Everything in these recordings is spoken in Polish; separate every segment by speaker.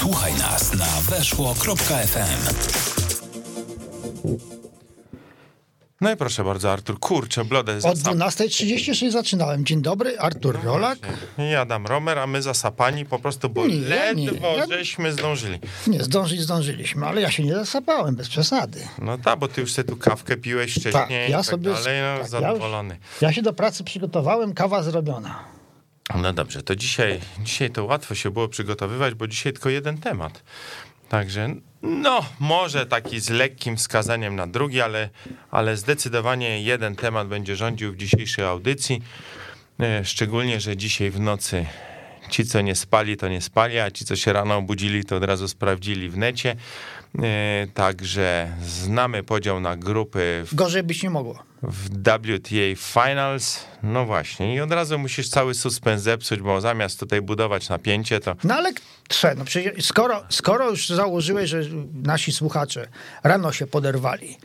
Speaker 1: Słuchaj nas na weszło.fm.
Speaker 2: No i proszę bardzo, Artur, kurczę, blodę
Speaker 3: O
Speaker 2: zasap...
Speaker 3: 12.36 zaczynałem. Dzień dobry, Artur Rolak.
Speaker 2: Ja dam Romer, a my zasapani po prostu, bo
Speaker 3: Nie, nie,
Speaker 2: ledwo
Speaker 3: ja-
Speaker 2: żeśmy zdążyli.
Speaker 3: Nie, zdążyć zdążyliśmy, ale ja się nie zasapałem, bez przesady.
Speaker 2: No tak, bo ty już sobie tu kawkę piłeś wcześniej
Speaker 3: Tak,
Speaker 2: i
Speaker 3: ja
Speaker 2: tak
Speaker 3: sobie...
Speaker 2: dalej, no
Speaker 3: tak, ja, już,
Speaker 2: zadowolony.
Speaker 3: ja się do pracy przygotowałem, kawa zrobiona.
Speaker 2: No dobrze, to dzisiaj, dzisiaj to łatwo się było przygotowywać, bo dzisiaj tylko jeden temat. Także, no, może taki z lekkim wskazaniem na drugi, ale, ale zdecydowanie jeden temat będzie rządził w dzisiejszej audycji. E, Szczególnie, że dzisiaj w nocy ci, co nie spali, to nie spali, a ci, co się rano obudzili, to od razu sprawdzili w necie. E, Także znamy podział na grupy w
Speaker 3: Gorzej być nie mogło.
Speaker 2: w WTA Finals. No właśnie, i od razu musisz cały suspens zepsuć, bo zamiast tutaj budować napięcie, to
Speaker 3: No ale trze, no przecież skoro, skoro już założyłeś, że nasi słuchacze rano się poderwali,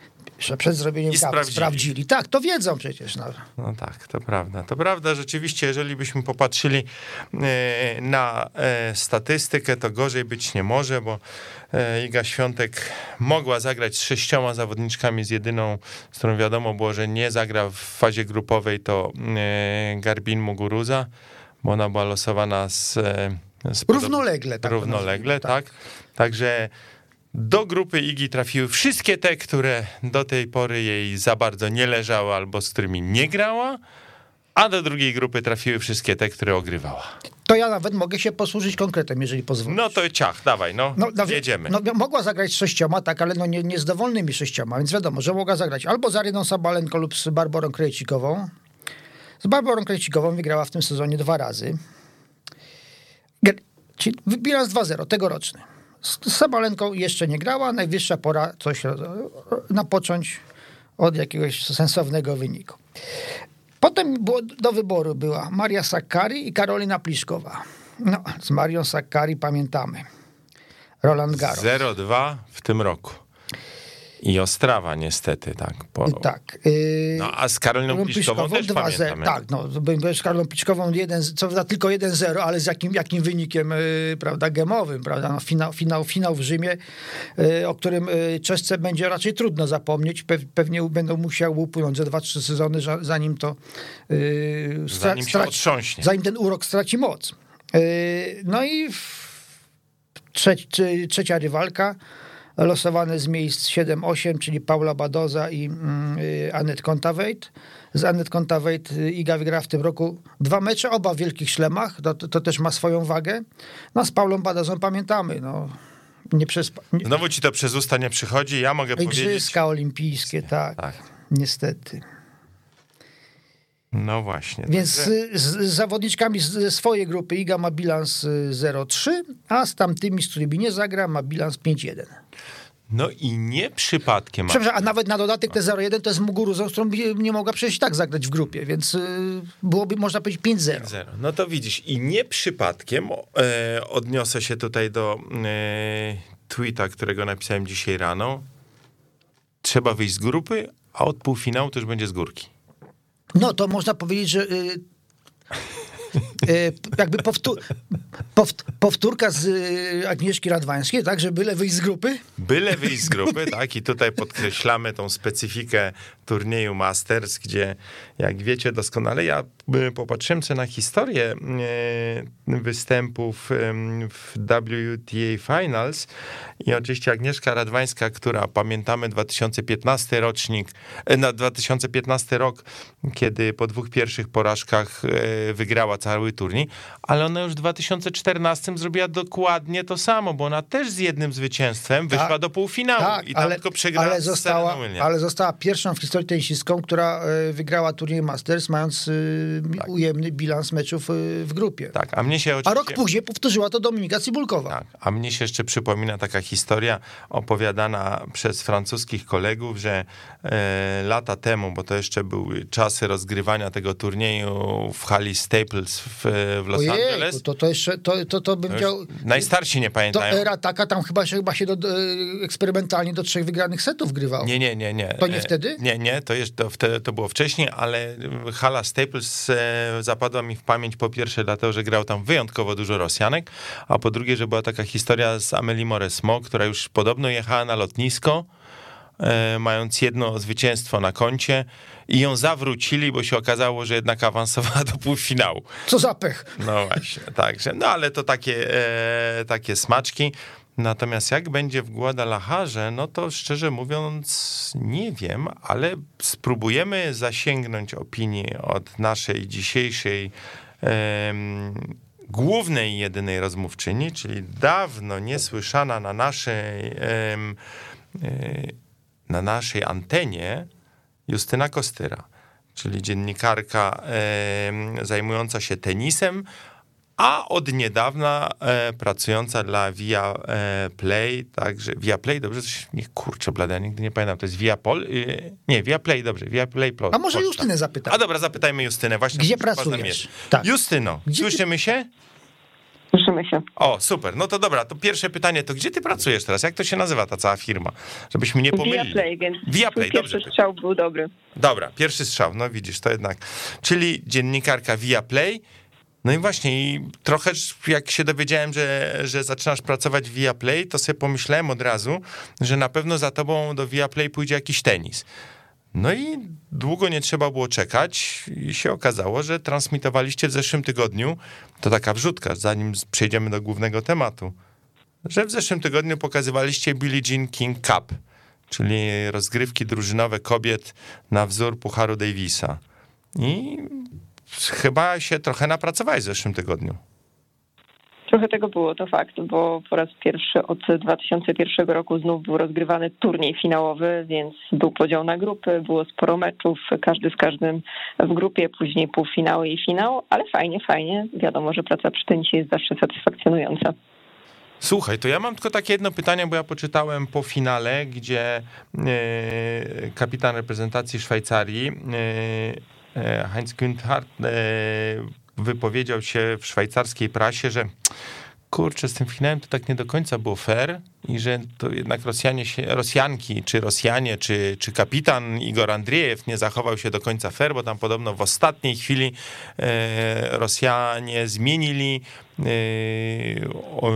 Speaker 3: że przed zrobieniem
Speaker 2: sprawdzili.
Speaker 3: sprawdzili. Tak, to wiedzą przecież. No.
Speaker 2: no tak, to prawda. To prawda, rzeczywiście, jeżeli byśmy popatrzyli e, na e, statystykę, to gorzej być nie może, bo e, Iga Świątek mogła zagrać z sześcioma zawodniczkami, z jedyną, z którą wiadomo było, że nie zagra w fazie grupowej, to Garbin Muguruza, bo ona była losowana z... z
Speaker 3: Równolegle. Tak
Speaker 2: równolegle,
Speaker 3: nazwijmy,
Speaker 2: tak. Także do grupy Igi trafiły wszystkie te, które do tej pory jej za bardzo nie leżały albo z którymi nie grała, a do drugiej grupy trafiły wszystkie te, które ogrywała.
Speaker 3: To ja nawet mogę się posłużyć konkretem, jeżeli pozwolisz.
Speaker 2: No to ciach, dawaj, no,
Speaker 3: No, no,
Speaker 2: jedziemy.
Speaker 3: No, mogła zagrać z sześcioma, tak, ale no nie, nie z dowolnymi sześcioma, więc wiadomo, że mogła zagrać albo z Aryną Sabalenko lub z Barbarą Krejcikową. Z Barbarą Krejcikową wygrała w tym sezonie dwa razy. Bilans 2-0, tegoroczny. Z Sabalenką jeszcze nie grała, najwyższa pora coś napocząć od jakiegoś sensownego wyniku. Potem do wyboru była Maria Sakkari i Karolina Pliszkowa. No, z Marią Sakkari pamiętamy. Roland Garros.
Speaker 2: 0-2 w tym roku. I Ostrawa niestety, tak. Po...
Speaker 3: Tak. Yy,
Speaker 2: No a z Karoliną Pliszkową też
Speaker 3: 2-0.
Speaker 2: pamiętam. jak-
Speaker 3: Tak, no, z Karolą Pliszkową jeden, co prawda tylko 1-0, ale z jakim, jakim wynikiem, yy, prawda, gemowym, prawda, no, finał, finał, finał w Rzymie, yy, o którym yy, Czeszce będzie raczej trudno zapomnieć, Pe- pewnie będą musiały upłynąć za 2-3 sezony, zanim to stra-
Speaker 2: Zanim
Speaker 3: straci- zanim ten urok straci moc. Yy, No i w- trze- trzecia rywalka, losowane z miejsc 7-8, czyli Paula Badoza i mm, y, Anet Kontaveit. Z Anet Kontaveit y, Iga wygrała w tym roku dwa mecze, oba w wielkich szlemach, to, to też ma swoją wagę. No z Paulą Badozą pamiętamy, no, nie przez... Nie,
Speaker 2: Znowu ci to przez usta nie przychodzi, ja mogę powiedzieć...
Speaker 3: Igrzyska olimpijskie, tak,
Speaker 2: Tak.
Speaker 3: niestety.
Speaker 2: No właśnie.
Speaker 3: Więc
Speaker 2: także-
Speaker 3: y, z, zawodniczkami ze swojej grupy Iga ma bilans y, 0-3, a z tamtymi, z którymi nie zagra, ma bilans 5-1.
Speaker 2: No i nie przypadkiem...
Speaker 3: Przepraszam, a nawet na dodatek te 0-1 to jest Muguruzą, z którą nie mogła przecież tak zagrać w grupie, więc y, byłoby, można powiedzieć, 5-0.
Speaker 2: Zero. No to widzisz, i nie przypadkiem e, odniosę się tutaj do e, tweeta, którego napisałem dzisiaj rano. Trzeba wyjść z grupy, a od półfinału to już będzie z górki.
Speaker 3: No to można powiedzieć, że y, jakby powtó- pow- powtórka z y, Agnieszki Radwańskiej, tak, że byle wyjść z grupy.
Speaker 2: Byle wyjść z grupy, tak? I tutaj podkreślamy tą specyfikę turnieju Masters, gdzie jak wiecie doskonale, ja y, popatrzyłem sobie na historię występów w WTA Finals i oczywiście Agnieszka Radwańska, która pamiętamy 2015 rocznik, e, na 2015 rok, kiedy po dwóch pierwszych porażkach e, wygrała cały turniej, ale ona już w 2014 zrobiła dokładnie to samo, bo ona też z jednym zwycięstwem wyszła
Speaker 3: Tak.
Speaker 2: do półfinału
Speaker 3: Tak,
Speaker 2: i tam
Speaker 3: ale,
Speaker 2: tylko przegrała
Speaker 3: ale, została, ale została pierwszą w historii tenisistką, która y, wygrała turniej Masters, mając y, ujemny bilans meczów y, w grupie.
Speaker 2: Tak, a mnie się
Speaker 3: A
Speaker 2: oczywiście...
Speaker 3: rok później powtórzyła to Dominika Cybulkowa.
Speaker 2: Tak, a mnie się jeszcze przypomina taka historia opowiadana przez francuskich kolegów, że e, lata temu, bo to jeszcze były czasy rozgrywania tego turnieju w hali Staples w w Los
Speaker 3: Ojej,
Speaker 2: Angeles.
Speaker 3: To, to, jeszcze, to, to, to bym
Speaker 2: To
Speaker 3: chciał...
Speaker 2: Najstarsi nie
Speaker 3: To
Speaker 2: pamiętają.
Speaker 3: era taka, tam chyba się, chyba się do, e, eksperymentalnie do trzech wygranych setów grywał.
Speaker 2: Nie, nie, nie, nie.
Speaker 3: To nie
Speaker 2: E,
Speaker 3: wtedy?
Speaker 2: Nie, nie, to, jest, to, wtedy, to było wcześniej, ale hala Staples e, zapadła mi w pamięć po pierwsze dlatego, że grał tam wyjątkowo dużo Rosjanek, a po drugie, że była taka historia z Amelie Moresmo, która już podobno jechała na lotnisko, e, mając jedno zwycięstwo na koncie i ją zawrócili, bo się okazało, że jednak awansowała do półfinału.
Speaker 3: Co za pech.
Speaker 2: No właśnie, także, no ale to takie, e, takie smaczki. Natomiast jak będzie w Guadalajarze, no to szczerze mówiąc nie wiem, ale spróbujemy zasięgnąć opinii od naszej dzisiejszej em, głównej jedynej rozmówczyni, czyli dawno niesłyszana na naszej, e, na naszej antenie Justyna Kostyra, czyli dziennikarka em, zajmująca się tenisem, a od niedawna e, pracująca dla Via e, Play, także Via Play, dobrze, coś, nie kurczę blada, nigdy nie pamiętam, to jest Via Pol, y, nie, Via Play, dobrze, Via Play Plus.
Speaker 3: A może
Speaker 2: Polska.
Speaker 3: Justynę zapytam.
Speaker 2: A dobra, zapytajmy Justynę, właśnie.
Speaker 3: Gdzie pracujesz? Tak.
Speaker 2: Justyno,
Speaker 3: Gdzie
Speaker 2: słyszymy się?
Speaker 4: Słyszymy się.
Speaker 2: O, super, no to dobra, to pierwsze pytanie, to gdzie ty pracujesz teraz? Jak to się nazywa ta cała firma? Żebyśmy nie pomylili.
Speaker 4: Viaplay, więc
Speaker 2: Viaplay,
Speaker 4: twój
Speaker 2: dobrze.
Speaker 4: pierwszy strzał był dobry.
Speaker 2: Dobra, pierwszy strzał, no widzisz, to jednak. Czyli dziennikarka Viaplay. No i właśnie, i trochę jak się dowiedziałem, że, że zaczynasz pracować w Viaplay, to sobie pomyślałem od razu, że na pewno za tobą do Viaplay pójdzie jakiś tenis. No i długo nie trzeba było czekać i się okazało, że transmitowaliście w zeszłym tygodniu, to taka wrzutka, zanim przejdziemy do głównego tematu, że w zeszłym tygodniu pokazywaliście Billie Jean King Cup, czyli rozgrywki drużynowe kobiet na wzór Pucharu Davisa. I chyba się trochę napracowałeś w zeszłym tygodniu.
Speaker 4: Trochę tego było, to fakt, bo po raz pierwszy od 2001 roku znów był rozgrywany turniej finałowy, więc był podział na grupy, było sporo meczów, każdy z każdym w grupie, później półfinały i finał, ale fajnie, fajnie. Wiadomo, że praca przy tenisie jest zawsze satysfakcjonująca.
Speaker 2: Słuchaj, to ja mam tylko takie jedno pytanie, bo ja poczytałem po finale, gdzie e, kapitan reprezentacji Szwajcarii, e, e, Heinz Günther, e, wypowiedział się w szwajcarskiej prasie, że kurczę, z tym finałem to tak nie do końca było fair i że to jednak Rosjanie się, Rosjanki, czy Rosjanie, czy, czy kapitan Igor Andriejew nie zachował się do końca fair, bo tam podobno w ostatniej chwili e, Rosjanie zmienili e, o,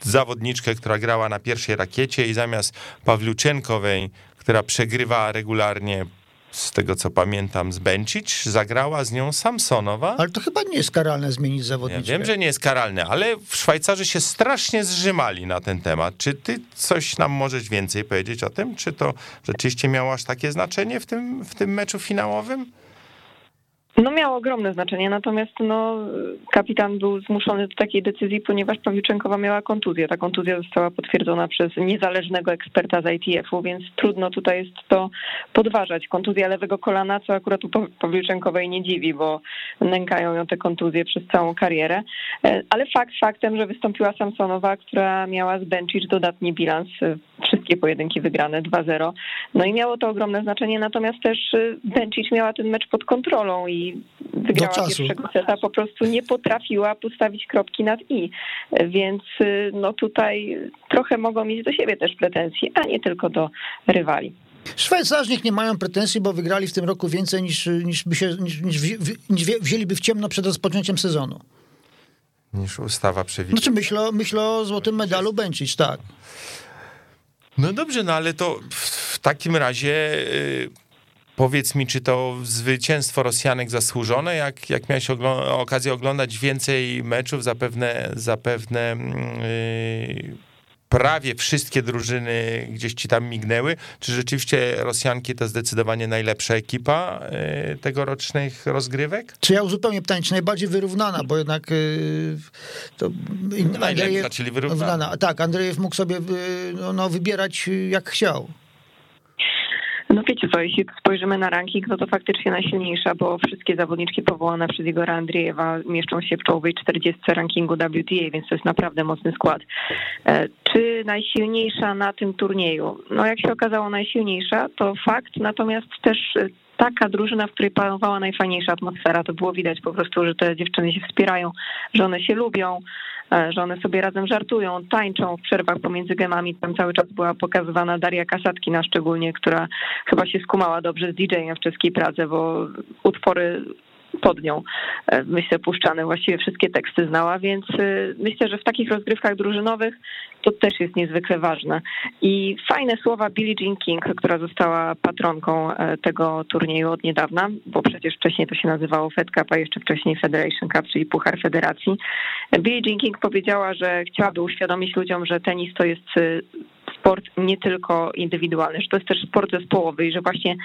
Speaker 2: zawodniczkę, która grała na pierwszej rakiecie i zamiast Pawliuczenkowej, która przegrywa regularnie z tego co pamiętam z Bencic, zagrała z nią Samsonowa.
Speaker 3: Ale to chyba nie jest karalne zmienić
Speaker 2: Ja
Speaker 3: zawodniczkę.
Speaker 2: wiem, że nie jest karalne, ale Szwajcarzy się strasznie zrzymali na ten temat. Czy ty coś nam możesz więcej powiedzieć o tym? Czy to rzeczywiście miało aż takie znaczenie w tym, w tym meczu finałowym?
Speaker 4: No miało ogromne znaczenie, natomiast no, kapitan był zmuszony do takiej decyzji, ponieważ Pawliuczenkowa miała kontuzję. Ta kontuzja została potwierdzona przez niezależnego eksperta z ITF-u, więc trudno tutaj jest to podważać. Kontuzja lewego kolana, co akurat u Pa- Pawliuczenkowej nie dziwi, bo nękają ją te kontuzje przez całą karierę. E, Ale fakt faktem, że wystąpiła Samsonowa, która miała z Bencic dodatni bilans, e, wszystkie pojedynki wygrane 2-0. No i miało to ogromne znaczenie, natomiast też Bencic miała ten mecz pod kontrolą i wygrała
Speaker 3: czasu.
Speaker 4: pierwszego seta, po prostu nie potrafiła postawić kropki nad i. Więc y, no tutaj trochę mogą mieć do siebie też pretensje, a nie tylko do rywali.
Speaker 3: Szwajcarzy niech nie mają pretensji, bo wygrali w tym roku więcej niż, niż, by się, niż, niż, niż wzię- wzięliby w ciemno przed rozpoczęciem sezonu.
Speaker 2: Niż ustawa przewiduje.
Speaker 3: Znaczy myślę, o- myślę o złotym medalu Bencic, tak.
Speaker 2: No dobrze, no ale to w, w takim razie y, powiedz mi, czy to zwycięstwo Rosjanek zasłużone? Jak, jak miałeś oglo- okazję oglądać więcej meczów, zapewne, zapewne y, prawie wszystkie drużyny gdzieś ci tam mignęły. Czy rzeczywiście Rosjanki to zdecydowanie najlepsza ekipa y, tegorocznych rozgrywek?
Speaker 3: Czy ja uzupełnię pytanie, czy najbardziej wyrównana, bo jednak y, to
Speaker 2: Najlepsza, czyli wyrównana.
Speaker 3: Tak, Andrzejew mógł sobie y, no, no, wybierać y, jak chciał.
Speaker 4: No wiecie co, jeśli spojrzymy na ranking, no to faktycznie najsilniejsza, bo wszystkie zawodniczki powołane przez Igora Andriejewa mieszczą się w czołowej 40 rankingu WTA, więc to jest naprawdę mocny skład. E, Czy najsilniejsza na tym turnieju? No jak się okazało najsilniejsza, to fakt, natomiast też e, taka drużyna, w której panowała najfajniejsza atmosfera. To było widać po prostu, że te dziewczyny się wspierają, że one się lubią, że one sobie razem żartują, tańczą w przerwach pomiędzy gemami. Tam cały czas była pokazywana Daria Kasatkina szczególnie, która chyba się skumała dobrze z DJ-em w czeskiej Pradze, bo utwory pod nią, e, myślę, puszczane. Właściwie wszystkie teksty znała, więc e, myślę, że w takich rozgrywkach drużynowych to też jest niezwykle ważne. I fajne słowa Billie Jean King, która została patronką e, tego turnieju od niedawna, bo przecież wcześniej to się nazywało Fed Cup, a jeszcze wcześniej Federation Cup, czyli Puchar Federacji. Billie Jean King powiedziała, że chciałaby uświadomić ludziom, że tenis to jest sport nie tylko indywidualny, że to jest też sport zespołowy i że właśnie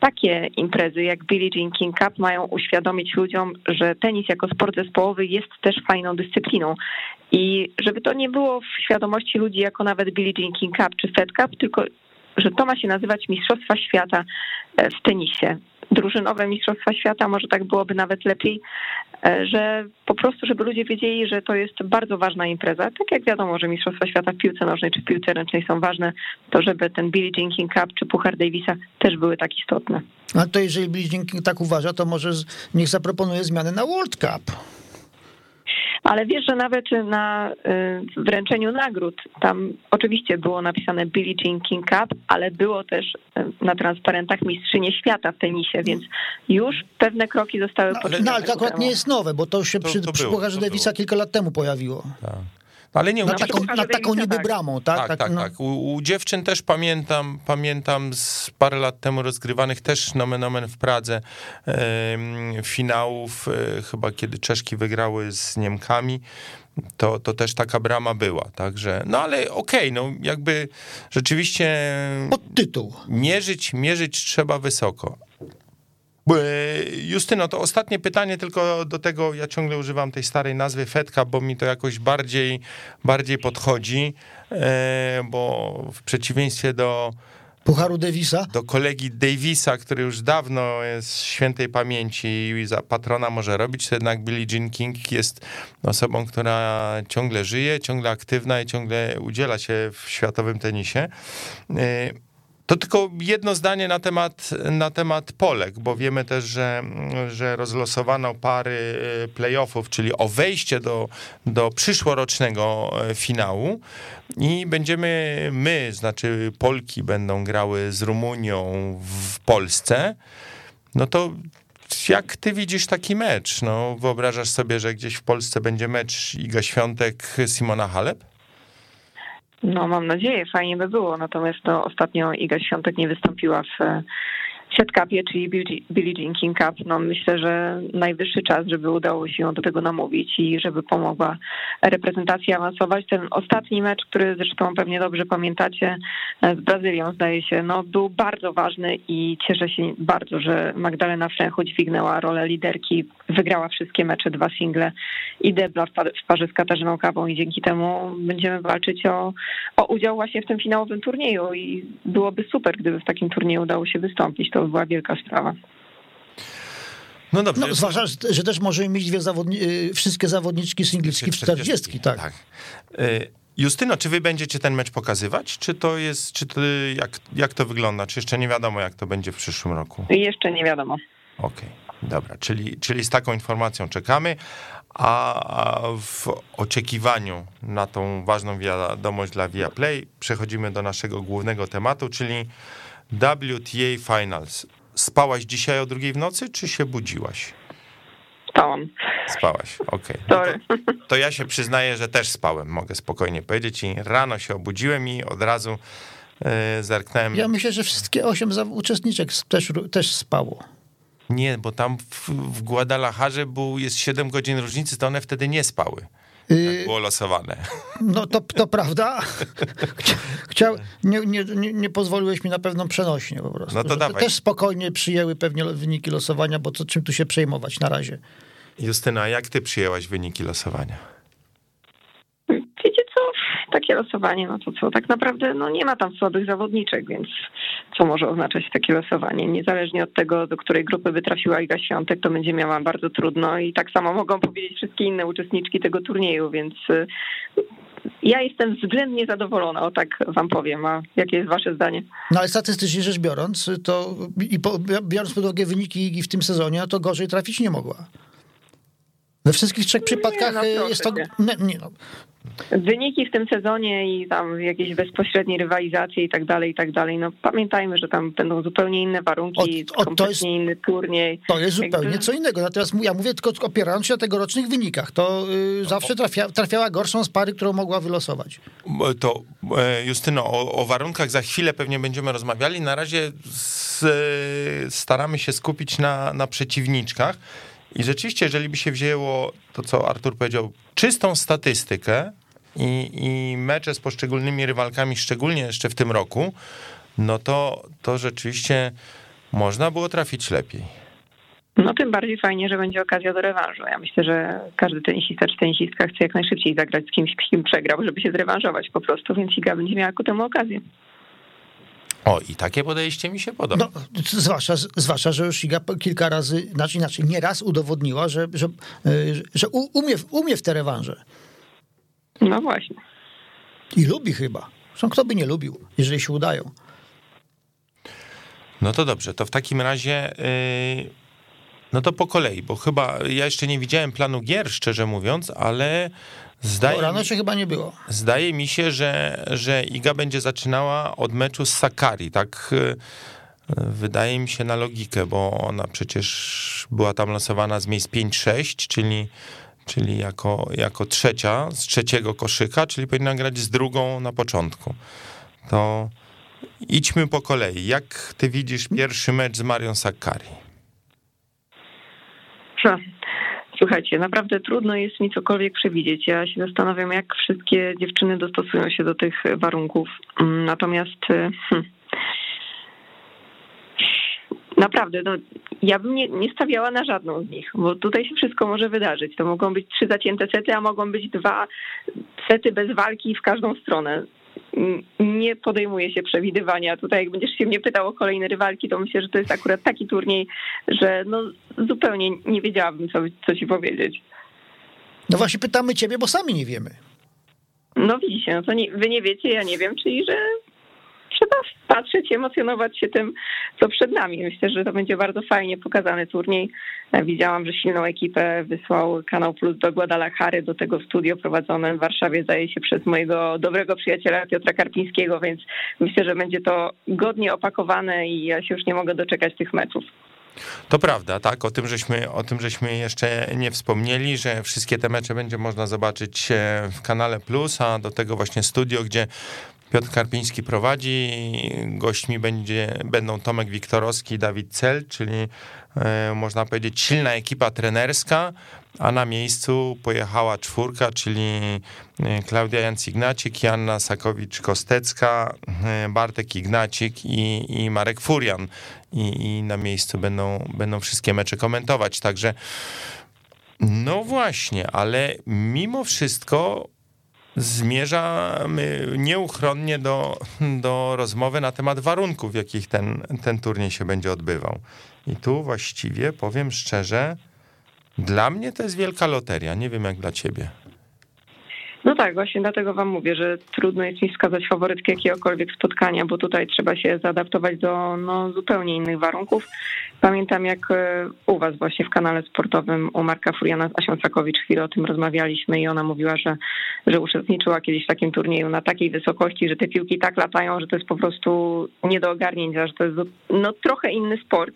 Speaker 4: takie imprezy jak Billie Jean King Cup mają uświadomić ludziom, że tenis jako sport zespołowy jest też fajną dyscypliną. I żeby to nie było w świadomości ludzi jako nawet Billie Jean King Cup czy Fed Cup, tylko że to ma się nazywać Mistrzostwa Świata e, w tenisie. Drużynowe Mistrzostwa Świata, może tak byłoby nawet lepiej, e, że po prostu, żeby ludzie wiedzieli, że to jest bardzo ważna impreza. Tak jak wiadomo, że Mistrzostwa Świata w piłce nożnej czy w piłce ręcznej są ważne, to żeby ten Billie Jean King Cup czy Puchar Davisa też były tak istotne.
Speaker 3: A to jeżeli Billie Jean King tak uważa, to może niech zaproponuje zmiany na World Cup.
Speaker 4: Ale wiesz, że nawet na y, wręczeniu nagród tam oczywiście było napisane Billie Jean King Cup, ale było też y, na transparentach mistrzynie świata w tenisie, więc już pewne kroki zostały
Speaker 3: no,
Speaker 4: poczynione.
Speaker 3: No ale to akurat nie jest nowe, bo to się to, przy, to przy Pucharze Davisa kilka lat temu pojawiło. Tak.
Speaker 2: Ale nie,
Speaker 3: na, taką, na taką niby tak. bramą, tak?
Speaker 2: Tak, tak, tak. No. tak. U, u, dziewczyn też pamiętam, pamiętam z parę lat temu rozgrywanych też nomen omen w Pradze e, finałów, e, chyba kiedy Czeszki wygrały z Niemkami, to, to też taka brama była, także, no ale okej, okay, no jakby rzeczywiście...
Speaker 3: Pod tytuł.
Speaker 2: Mierzyć, mierzyć trzeba wysoko. Justyno, to ostatnie pytanie tylko do tego, ja ciągle używam tej starej nazwy Fedka, bo mi to jakoś bardziej, bardziej podchodzi, e, bo w przeciwieństwie do
Speaker 3: Pucharu Davisa?
Speaker 2: Do kolegi Davisa, który już dawno jest świętej pamięci i za patrona może robić, to jednak Billie Jean King jest osobą, która ciągle żyje, ciągle aktywna i ciągle udziela się w światowym tenisie. To tylko jedno zdanie na temat, na temat Polek, bo wiemy też, że, że rozlosowano pary y, playoffów, czyli o wejście do, do przyszłorocznego e, finału i będziemy my, znaczy Polki będą grały z Rumunią w Polsce. No to jak ty widzisz taki mecz? No, wyobrażasz sobie, że gdzieś w Polsce będzie mecz Iga Świątek, Simona Halep?
Speaker 4: No mam nadzieję, fajnie by było. Natomiast no, ostatnio Iga Świątek nie wystąpiła w Set Cupie, czyli Billie Jean King Cup, no myślę, że najwyższy czas, żeby udało się ją do tego namówić i żeby pomogła reprezentacji awansować. Ten ostatni mecz, który zresztą pewnie dobrze pamiętacie, z Brazylią zdaje się, no był bardzo ważny i cieszę się bardzo, że Magdalena Fręchu dźwignęła rolę liderki, wygrała wszystkie mecze, dwa single i debla w parze z Katarzyną Kawą i dzięki temu będziemy walczyć o, o udział właśnie w tym finałowym turnieju i byłoby super, gdyby w takim turnieju udało się wystąpić. To była wielka sprawa.
Speaker 3: No dobrze. No, zwłaszcza, że też możemy mieć dwie zawodni y, wszystkie zawodniczki singlicki w 40, tak. tak.
Speaker 2: Y, Justyno, czy wy będziecie ten mecz pokazywać? Czy to jest, czy to, jak, jak to wygląda? Czy jeszcze nie wiadomo, jak to będzie w przyszłym roku?
Speaker 4: Jeszcze nie wiadomo.
Speaker 2: Okej, okay, dobra, czyli, czyli z taką informacją czekamy, a w oczekiwaniu na tą ważną wiadomość dla Viaplay przechodzimy do naszego głównego tematu, czyli WTA Finals. Spałaś dzisiaj o drugiej w nocy, czy się budziłaś?
Speaker 4: Spałam.
Speaker 2: Spałaś, okej. Okay. No to, to, ja się przyznaję, że też spałem, mogę spokojnie powiedzieć. I rano się obudziłem i od razu yy, zerknąłem.
Speaker 3: Ja myślę, że wszystkie osiem uczestniczek też, też spało.
Speaker 2: Nie, bo tam w, w Guadalajarze był, jest 7 godzin różnicy, to one wtedy nie spały.
Speaker 3: Y,
Speaker 2: tak było losowane.
Speaker 3: No to, to prawda. Chciał, nie, nie, nie pozwoliłeś mi na pewną przenośnię po prostu.
Speaker 2: No to dawaj.
Speaker 3: Też spokojnie przyjęły pewnie wyniki losowania, bo co, czym tu się przejmować na razie.
Speaker 2: Justyna, jak ty przyjęłaś wyniki losowania?
Speaker 4: Losowanie, no to co, tak naprawdę no nie ma tam słabych zawodniczek, więc co może oznaczać takie losowanie? Niezależnie od tego, do której grupy by trafiła Iga Świątek, to będzie miała bardzo trudno i tak samo mogą powiedzieć wszystkie inne uczestniczki tego turnieju, więc y, ja jestem względnie zadowolona, o tak wam powiem. A jakie jest wasze zdanie?
Speaker 3: No ale statystycznie rzecz biorąc, to i po, biorąc pod uwagę wyniki w tym sezonie, to gorzej trafić nie mogła. We wszystkich trzech przypadkach
Speaker 4: no,
Speaker 3: jest to. Nie, nie, no.
Speaker 4: Wyniki w tym sezonie i tam jakieś bezpośrednie rywalizacje i tak dalej, i tak dalej. No pamiętajmy, że tam będą zupełnie inne warunki, o, o, kompletnie jest, inny turniej.
Speaker 3: To jest zupełnie Jakby... co innego. Natomiast ja mówię tylko opierając się na tegorocznych wynikach. To yy, zawsze trafia, trafiała gorszą z pary, którą mogła wylosować.
Speaker 2: To e, Justyno, o, o warunkach za chwilę pewnie będziemy rozmawiali. Na razie z, staramy się skupić na, na przeciwniczkach. I rzeczywiście, jeżeli by się wzięło to, co Artur powiedział, czystą statystykę i, i mecze z poszczególnymi rywalkami, szczególnie jeszcze w tym roku, no to, to rzeczywiście można było trafić lepiej.
Speaker 4: No tym bardziej fajnie, że będzie okazja do rewanżu. Ja myślę, że każdy tenisista czy tenisistka chce jak najszybciej zagrać z kimś, kim przegrał, żeby się zrewanżować po prostu, więc Iga będzie miała ku temu okazję.
Speaker 2: O, i takie podejście mi się podoba.
Speaker 3: No, zwłaszcza, zwłaszcza, że już Iga kilka razy, znaczy inaczej, nie raz udowodniła, że, że, że umie, umie w te rewanże.
Speaker 4: No właśnie.
Speaker 3: I lubi chyba. Zresztą kto by nie lubił, jeżeli się udają.
Speaker 2: No to dobrze, to w takim razie... Yy... No to po kolei, bo chyba ja jeszcze nie widziałem planu gier, szczerze mówiąc, ale
Speaker 3: Zdaje, no, rano się chyba nie było.
Speaker 2: Zdaje mi się, że, że Iga będzie zaczynała od meczu z Sakari, tak e, wydaje mi się na logikę, bo ona przecież była tam losowana z miejsc 5-6, czyli, czyli jako, jako trzecia z trzeciego koszyka, czyli powinna grać z drugą na początku. To idźmy po kolei. Jak ty widzisz pierwszy mecz z Marią Sakari?
Speaker 4: Słuchajcie, naprawdę trudno jest mi cokolwiek przewidzieć. Ja się zastanawiam, jak wszystkie dziewczyny dostosują się do tych warunków. Mm, natomiast hmm, naprawdę, no, ja bym nie, nie stawiała na żadną z nich, bo tutaj się wszystko może wydarzyć. To mogą być trzy zacięte sety, a mogą być dwa sety bez walki w każdą stronę nie podejmuje się przewidywania. Tutaj jak będziesz się mnie pytał o kolejne rywalki, to myślę, że to jest akurat taki turniej, że no zupełnie nie wiedziałabym, co, co ci powiedzieć.
Speaker 3: No właśnie pytamy ciebie, bo sami nie wiemy.
Speaker 4: No widzicie, no to nie, wy nie wiecie, ja nie wiem, czyli że trzeba patrzeć, emocjonować się tym, co przed nami. Myślę, że to będzie bardzo fajnie pokazany turniej. E, widziałam, że silną ekipę wysłał Kanał Plus do Guadalajary, do tego studio prowadzone w Warszawie, zdaje się, przez mojego dobrego przyjaciela Piotra Karpińskiego, więc myślę, że będzie to godnie opakowane i ja się już nie mogę doczekać tych meczów.
Speaker 2: To prawda, tak, o tym, żeśmy, o tym żeśmy jeszcze nie wspomnieli, że wszystkie te mecze będzie można zobaczyć e, w kanale Plus, a do tego właśnie studio, gdzie Piotr Karpiński prowadzi. Gośćmi będzie, będą Tomek Wiktorowski i Dawid Cel, czyli e, można powiedzieć silna ekipa trenerska, a na miejscu pojechała czwórka, czyli e, Klaudia Janc-Ignacik, Janna Sakowicz-Kostecka, e, Bartek Ignacik i, i Marek Furian. I, I, na miejscu będą, będą wszystkie mecze komentować, także no właśnie, ale mimo wszystko zmierzamy nieuchronnie do, do rozmowy na temat warunków, w jakich ten, ten turniej się będzie odbywał. I tu właściwie powiem szczerze, dla mnie to jest wielka loteria. Nie wiem jak dla ciebie.
Speaker 4: No tak, właśnie dlatego wam mówię, że trudno jest mi wskazać faworytkę jakiegokolwiek spotkania, bo tutaj trzeba się zaadaptować do no, zupełnie innych warunków. Pamiętam jak e, u was właśnie w kanale sportowym u Marka Furiana z Asią Sakowicz chwilę o tym rozmawialiśmy i ona mówiła, że, że uczestniczyła kiedyś w takim turnieju na takiej wysokości, że te piłki tak latają, że to jest po prostu nie do ogarnięcia, że to jest no, trochę inny sport.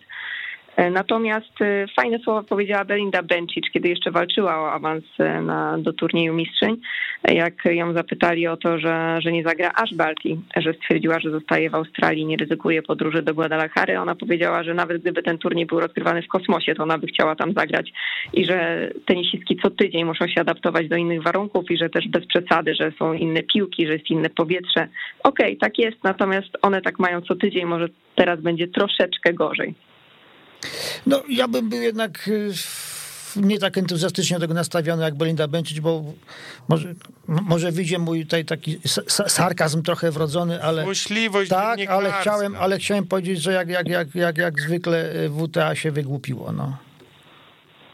Speaker 4: E, natomiast e, fajne słowa powiedziała Belinda Bencic, kiedy jeszcze walczyła o awans e, na, do turnieju mistrzyń. Jak ją zapytali o to, że, że nie zagra Ash Barty, że stwierdziła, że zostaje w Australii, nie ryzykuje podróży do Guadalajary, ona powiedziała, że nawet gdyby ten turniej był rozgrywany w kosmosie, to ona by chciała tam zagrać i że tenisistki co tydzień muszą się adaptować do innych warunków i że też bez przesady, że są inne piłki, że jest inne powietrze. Okej, okay, tak jest, natomiast one tak mają co tydzień, może teraz będzie troszeczkę gorzej.
Speaker 3: No, ja bym był jednak y, nie tak entuzjastycznie do tego nastawiony jak Belinda Bencic, bo może, może widzi mój tutaj taki sarkazm trochę wrodzony, ale
Speaker 2: Złośliwość
Speaker 3: tak, ale chciałem, ale chciałem powiedzieć, że jak, jak, jak, jak, jak zwykle y, WTA się wygłupiło. No.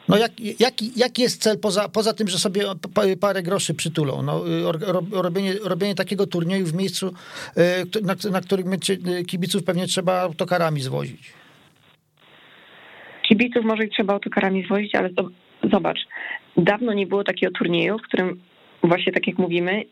Speaker 3: No jak, jaki, jaki jest cel poza, poza tym, że sobie parę groszy przytulą? No, robienie, robienie takiego turnieju w miejscu, na, na którym kibiców pewnie trzeba autokarami zwozić.
Speaker 4: Kibiców może i trzeba autokarami zwozić, ale zobacz, dawno nie było takiego turnieju, w którym właśnie tak jak mówimy,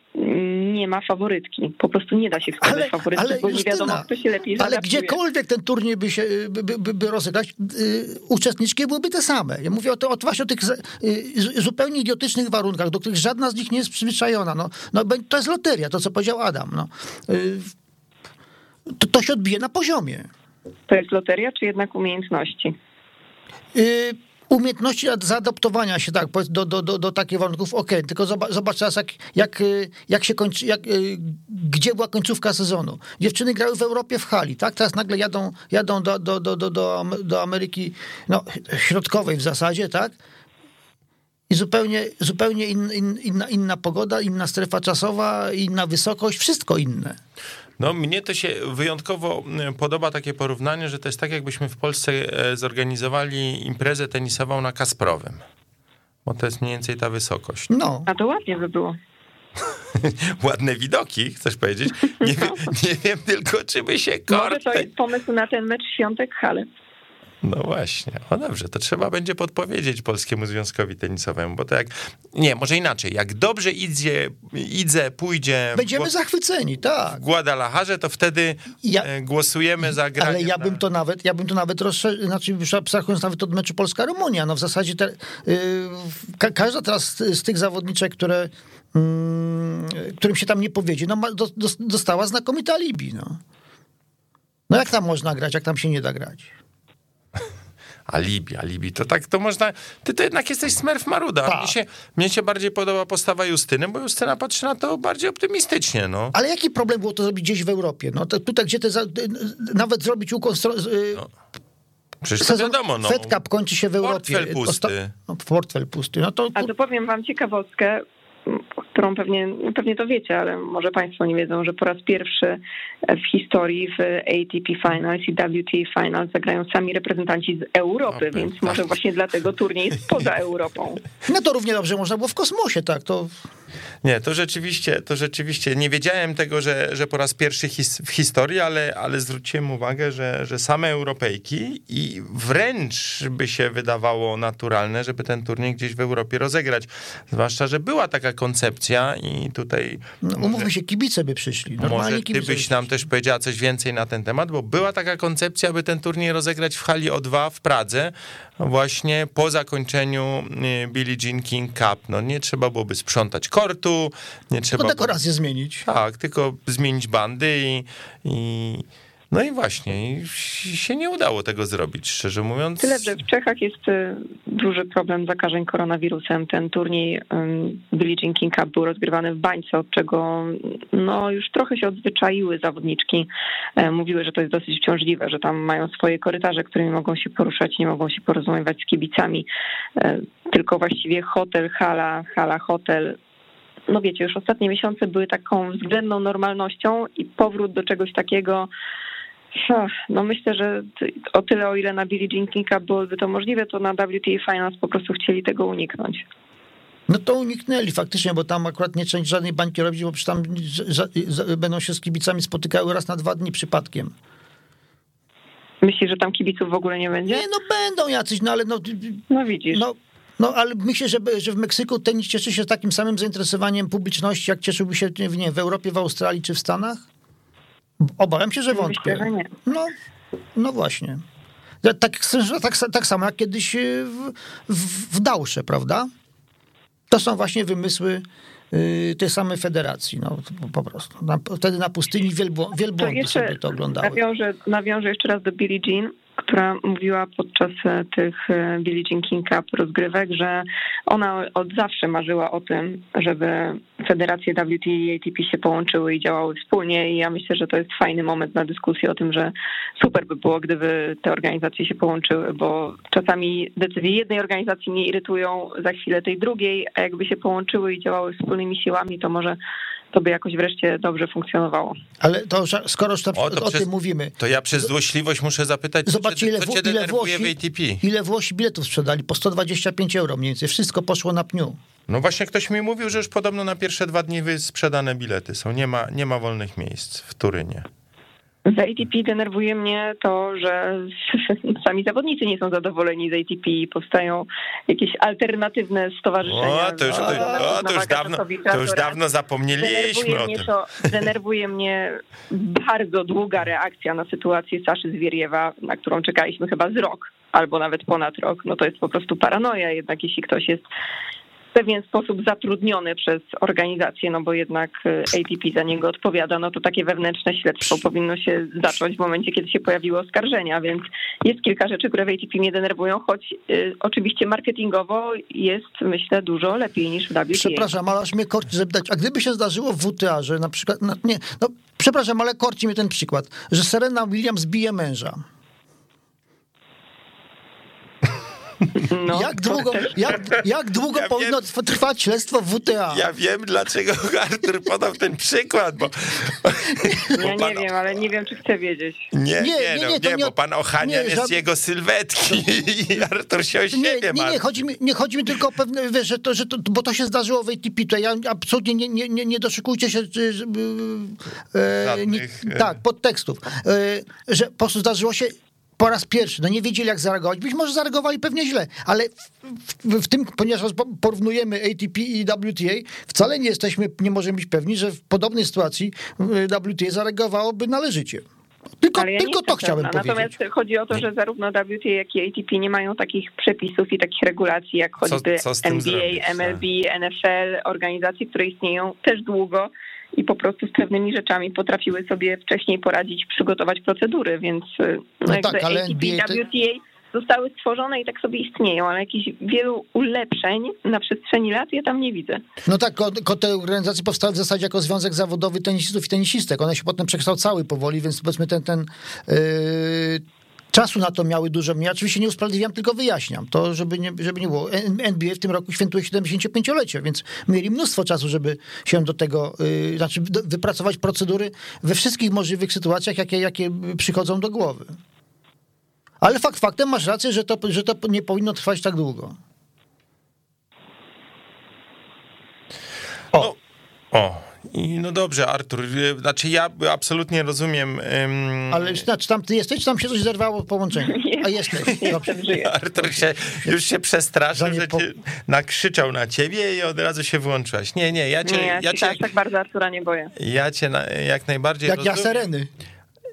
Speaker 4: nie ma faworytki. Po prostu nie da się wskazać ale, faworytki, ale bo nie wiadomo, kto się lepiej
Speaker 3: Ale gdziekolwiek ten turniej by się by, by, by rozegrać, yy, uczestniczki byłyby te same. Ja mówię o, to, o, właśnie o tych yy, zupełnie idiotycznych warunkach, do których żadna z nich nie jest przyzwyczajona. No, no, to jest loteria, to co powiedział Adam. No. Yy, to, to się odbije na poziomie.
Speaker 4: To jest loteria, czy jednak umiejętności?
Speaker 3: Yy, umiejętności zaadoptowania się tak, do, do, do, do takich warunków, okay, tylko zobacz, zobacz teraz, jak, jak, jak się kończy, jak, y, gdzie była końcówka sezonu. Dziewczyny grały w Europie w hali, tak? Teraz nagle jadą, jadą do, do, do, do, do Ameryki no, Środkowej w zasadzie, tak? I zupełnie, zupełnie in, in, inna, inna pogoda, inna strefa czasowa, inna wysokość, wszystko inne.
Speaker 2: No, mnie to się wyjątkowo e, podoba takie porównanie, że to jest tak, jakbyśmy w Polsce e, zorganizowali imprezę tenisową na Kasprowym. Bo to jest mniej więcej ta wysokość.
Speaker 4: No. A to ładnie by było.
Speaker 2: Ładne widoki, chcesz powiedzieć? Nie, no. nie wiem tylko, czy by się kort...
Speaker 4: Może to jest pomysł na ten mecz Świątek Hale.
Speaker 2: No właśnie. O dobrze, to trzeba będzie podpowiedzieć Polskiemu Związkowi Tenisowemu, bo to jak... Nie, może inaczej. Jak dobrze idzie, idzie pójdzie...
Speaker 3: Będziemy w, zachwyceni, tak.
Speaker 2: W Guadalajarze, to wtedy ja, e, głosujemy za
Speaker 3: granie. Ale ja bym to nawet, ja bym to nawet rozszerzył, znaczy abstrahując nawet od meczu Polska-Rumunia, no w zasadzie te, yy, ka, każda teraz z, z tych zawodniczek, które yy, którym się tam nie powiedzie, no do, do, dostała znakomite alibi, no. No jak tam można grać, jak tam się nie da grać?
Speaker 2: Alibi, alibi, to tak to można, ty to jednak jesteś smerf maruda. Tak. Mnie się, mnie się bardziej podoba postawa Justyny, bo Justyna patrzy na to bardziej optymistycznie, no.
Speaker 3: Ale jaki problem było to zrobić gdzieś w Europie? No to tutaj, gdzie te, nawet zrobić ukłon... Y, no.
Speaker 2: Przecież to wiadomo, no.
Speaker 3: Fed Cup kończy się w Europie.
Speaker 2: Portfel pusty.
Speaker 3: No, portfel pusty. No to...
Speaker 4: A to powiem wam ciekawostkę którą pewnie, pewnie to wiecie, ale może Państwo nie wiedzą, że po raz pierwszy w historii w ATP Finals i WTA Finals zagrają sami reprezentanci z Europy, okay. więc może właśnie dlatego turniej jest poza Europą.
Speaker 3: No to równie dobrze można było w kosmosie, tak, to...
Speaker 2: Nie, to rzeczywiście, to rzeczywiście, nie wiedziałem tego, że, że po raz pierwszy his, w historii, ale, ale zwróciłem uwagę, że, że same Europejki i wręcz by się wydawało naturalne, żeby ten turniej gdzieś w Europie rozegrać. Zwłaszcza, że była taka koncepcja i tutaj...
Speaker 3: No, umówmy się, kibice by przyszli. Normalnie
Speaker 2: może ty byś nam też powiedziała coś więcej na ten temat, bo była taka koncepcja, by ten turniej rozegrać w hali O2 w Pradze, właśnie po zakończeniu y, Billie Jean King Cup. No nie trzeba byłoby sprzątać kortu, nie trzeba...
Speaker 3: Tylko dekorację było... zmienić.
Speaker 2: Tak, tylko zmienić bandy i... i no i właśnie, się nie udało tego zrobić, szczerze mówiąc.
Speaker 4: Tyle, że w Czechach jest y, duży problem zakażeń koronawirusem. Ten turniej Billie Jean King Cup był rozgrywany w bańce, od czego no, już trochę się odzwyczaiły zawodniczki. E, mówiły, że to jest dosyć wciążliwe, że tam mają swoje korytarze, którymi mogą się poruszać, nie mogą się porozumiewać z kibicami. E, tylko właściwie hotel, hala, hala, hotel no wiecie, już ostatnie miesiące były taką względną normalnością i powrót do czegoś takiego no myślę, że o tyle, o ile na Billie Jean Kinga byłoby to możliwe, to na WTA Finals po prostu chcieli tego uniknąć.
Speaker 3: No to uniknęli faktycznie, bo tam akurat nie trzeba żadnej bańki robić, bo przecież tam będą się z kibicami spotykały raz na dwa dni przypadkiem.
Speaker 4: Myślisz, że tam kibiców w ogóle nie będzie?
Speaker 3: Nie, no będą jacyś, no ale no...
Speaker 4: No widzisz.
Speaker 3: No, no ale myślę, że, że w Meksyku tenis cieszy się takim samym zainteresowaniem publiczności, jak cieszyłby się nie, w Europie, w Australii czy w Stanach? Obawiam się, że wątpię.
Speaker 4: Myślę, że nie.
Speaker 3: No, no właśnie. Tak, tak, tak samo jak kiedyś y, w, w, w Dałsze, prawda? To są właśnie wymysły y, tej samej federacji, no po prostu. Na, wtedy na pustyni wielbłądy sobie to oglądały.
Speaker 4: Nawiążę, nawiążę jeszcze raz do Billie Jean która mówiła podczas e, tych e, Billie Jean King Cup rozgrywek, że ona od zawsze marzyła o tym, żeby federacje WTA i ATP się połączyły i działały wspólnie. I ja myślę, że to jest fajny moment na dyskusję o tym, że super by było, gdyby te organizacje się połączyły, bo czasami decyzje jednej organizacji nie irytują za chwilę tej drugiej, a jakby się połączyły i działały wspólnymi siłami, to może to by jakoś wreszcie dobrze funkcjonowało.
Speaker 3: Ale to skoro już o, o przez, tym mówimy.
Speaker 2: To ja przez złośliwość muszę zapytać,
Speaker 3: Zobaczcie, ile,
Speaker 2: co cię
Speaker 3: ile, Włosi,
Speaker 2: w ATP?
Speaker 3: ile Włosi biletów sprzedali? Po 125 euro mniej więcej. Wszystko poszło na pniu.
Speaker 2: No właśnie ktoś mi mówił, że już podobno na pierwsze dwa dni sprzedane bilety są. Nie ma, nie ma wolnych miejsc w Turynie.
Speaker 4: Z ATP denerwuje mnie to, że sami zawodnicy nie są zadowoleni z ATP i powstają jakieś alternatywne stowarzyszenia.
Speaker 2: O, to już, o, to już, dawno, to już dawno zapomnieliśmy
Speaker 4: denerwuje
Speaker 2: o
Speaker 4: mnie
Speaker 2: tym.
Speaker 4: To, denerwuje mnie bardzo długa reakcja na sytuację Saszy Zwieriewa, na którą czekaliśmy chyba z rok albo nawet ponad rok. No to jest po prostu paranoja jednak, jeśli ktoś jest pewien sposób zatrudniony przez organizację, no bo jednak e, ATP za niego odpowiada, no to takie wewnętrzne śledztwo powinno się zacząć w momencie, kiedy się pojawiły oskarżenia, więc jest kilka rzeczy, które w ATP mnie denerwują, choć y, oczywiście marketingowo jest, myślę, dużo lepiej niż w WTA.
Speaker 3: Przepraszam, ale aż mnie korci zapytać, a gdyby się zdarzyło w WTA, że na przykład, no, nie, no przepraszam, ale korci mnie ten przykład, że Serena Williams bije męża. No, jak długo, jak, jak długo ja powinno wiem, trwać śledztwo WTA?
Speaker 2: Ja wiem, dlaczego Artur podał ten przykład, bo...
Speaker 4: Ja pan... nie wiem, ale nie wiem, czy chcę wiedzieć.
Speaker 2: Nie, nie, nie, no, nie, nie, nie bo pan Ochania jest żad... jego sylwetki i Artur się o siebie
Speaker 3: Nie, nie, nie, chodzi mi, nie chodzi mi tylko o pewne, wiesz, że to, że to, bo to się zdarzyło w ATP, to ja absolutnie nie, nie, nie, nie doszukujcie się e, nie, tak, podtekstów, e, że po prostu zdarzyło się po raz pierwszy, no nie wiedzieli jak zareagować. Być może zareagowali pewnie źle, ale w, w, w, tym, ponieważ porównujemy ATP i WTA, wcale nie jesteśmy, nie możemy być pewni, że w podobnej sytuacji WTA zareagowałoby należycie. Tylko, ja tylko to chciałem
Speaker 4: powiedzieć. Natomiast chodzi o to, że zarówno WTA, jak i ATP nie mają takich przepisów i takich regulacji, jak choćby co, co NBA, zrobić, MLB, tak? NFL, organizacje, które istnieją też długo i po prostu z pewnymi rzeczami potrafiły sobie wcześniej poradzić, przygotować procedury, więc y, no, no tak, ale ATP, NBA WTA zostały stworzone i tak sobie istnieją, ale jakichś wielu ulepszeń na przestrzeni lat ja tam nie widzę.
Speaker 3: No tak, te organizacje powstały w zasadzie jako związek zawodowy tenisistów i tenisistek. One się potem przekształcały powoli, więc powiedzmy ten, ten yy, czasu na to miały dużo. Ja oczywiście nie usprawiedliwiam, tylko wyjaśniam to, żeby nie, żeby nie było. NBA w tym roku świętuje 75-lecie, więc mieli mnóstwo czasu, żeby się do tego, yy, znaczy wypracować procedury we wszystkich możliwych sytuacjach, jakie, jakie przychodzą do głowy. Ale fakt faktem masz rację, że to, że to nie powinno trwać tak długo.
Speaker 2: O. No, o. I no dobrze, Artur, y, znaczy ja absolutnie rozumiem. Um...
Speaker 3: Ale znaczy, tam ty jesteś, czy tam się coś zerwało w połączeniu? A jesteś. Dobrze.
Speaker 2: Artur się, już się przestraszył, że cię nakrzyczał na ciebie i od razu się włączyłaś. Nie, nie, ja cię...
Speaker 4: Nie, ja, ja cię, tak bardzo Artura nie boję.
Speaker 2: Ja cię na, jak najbardziej
Speaker 3: Jak rozumiem. ja Sereny.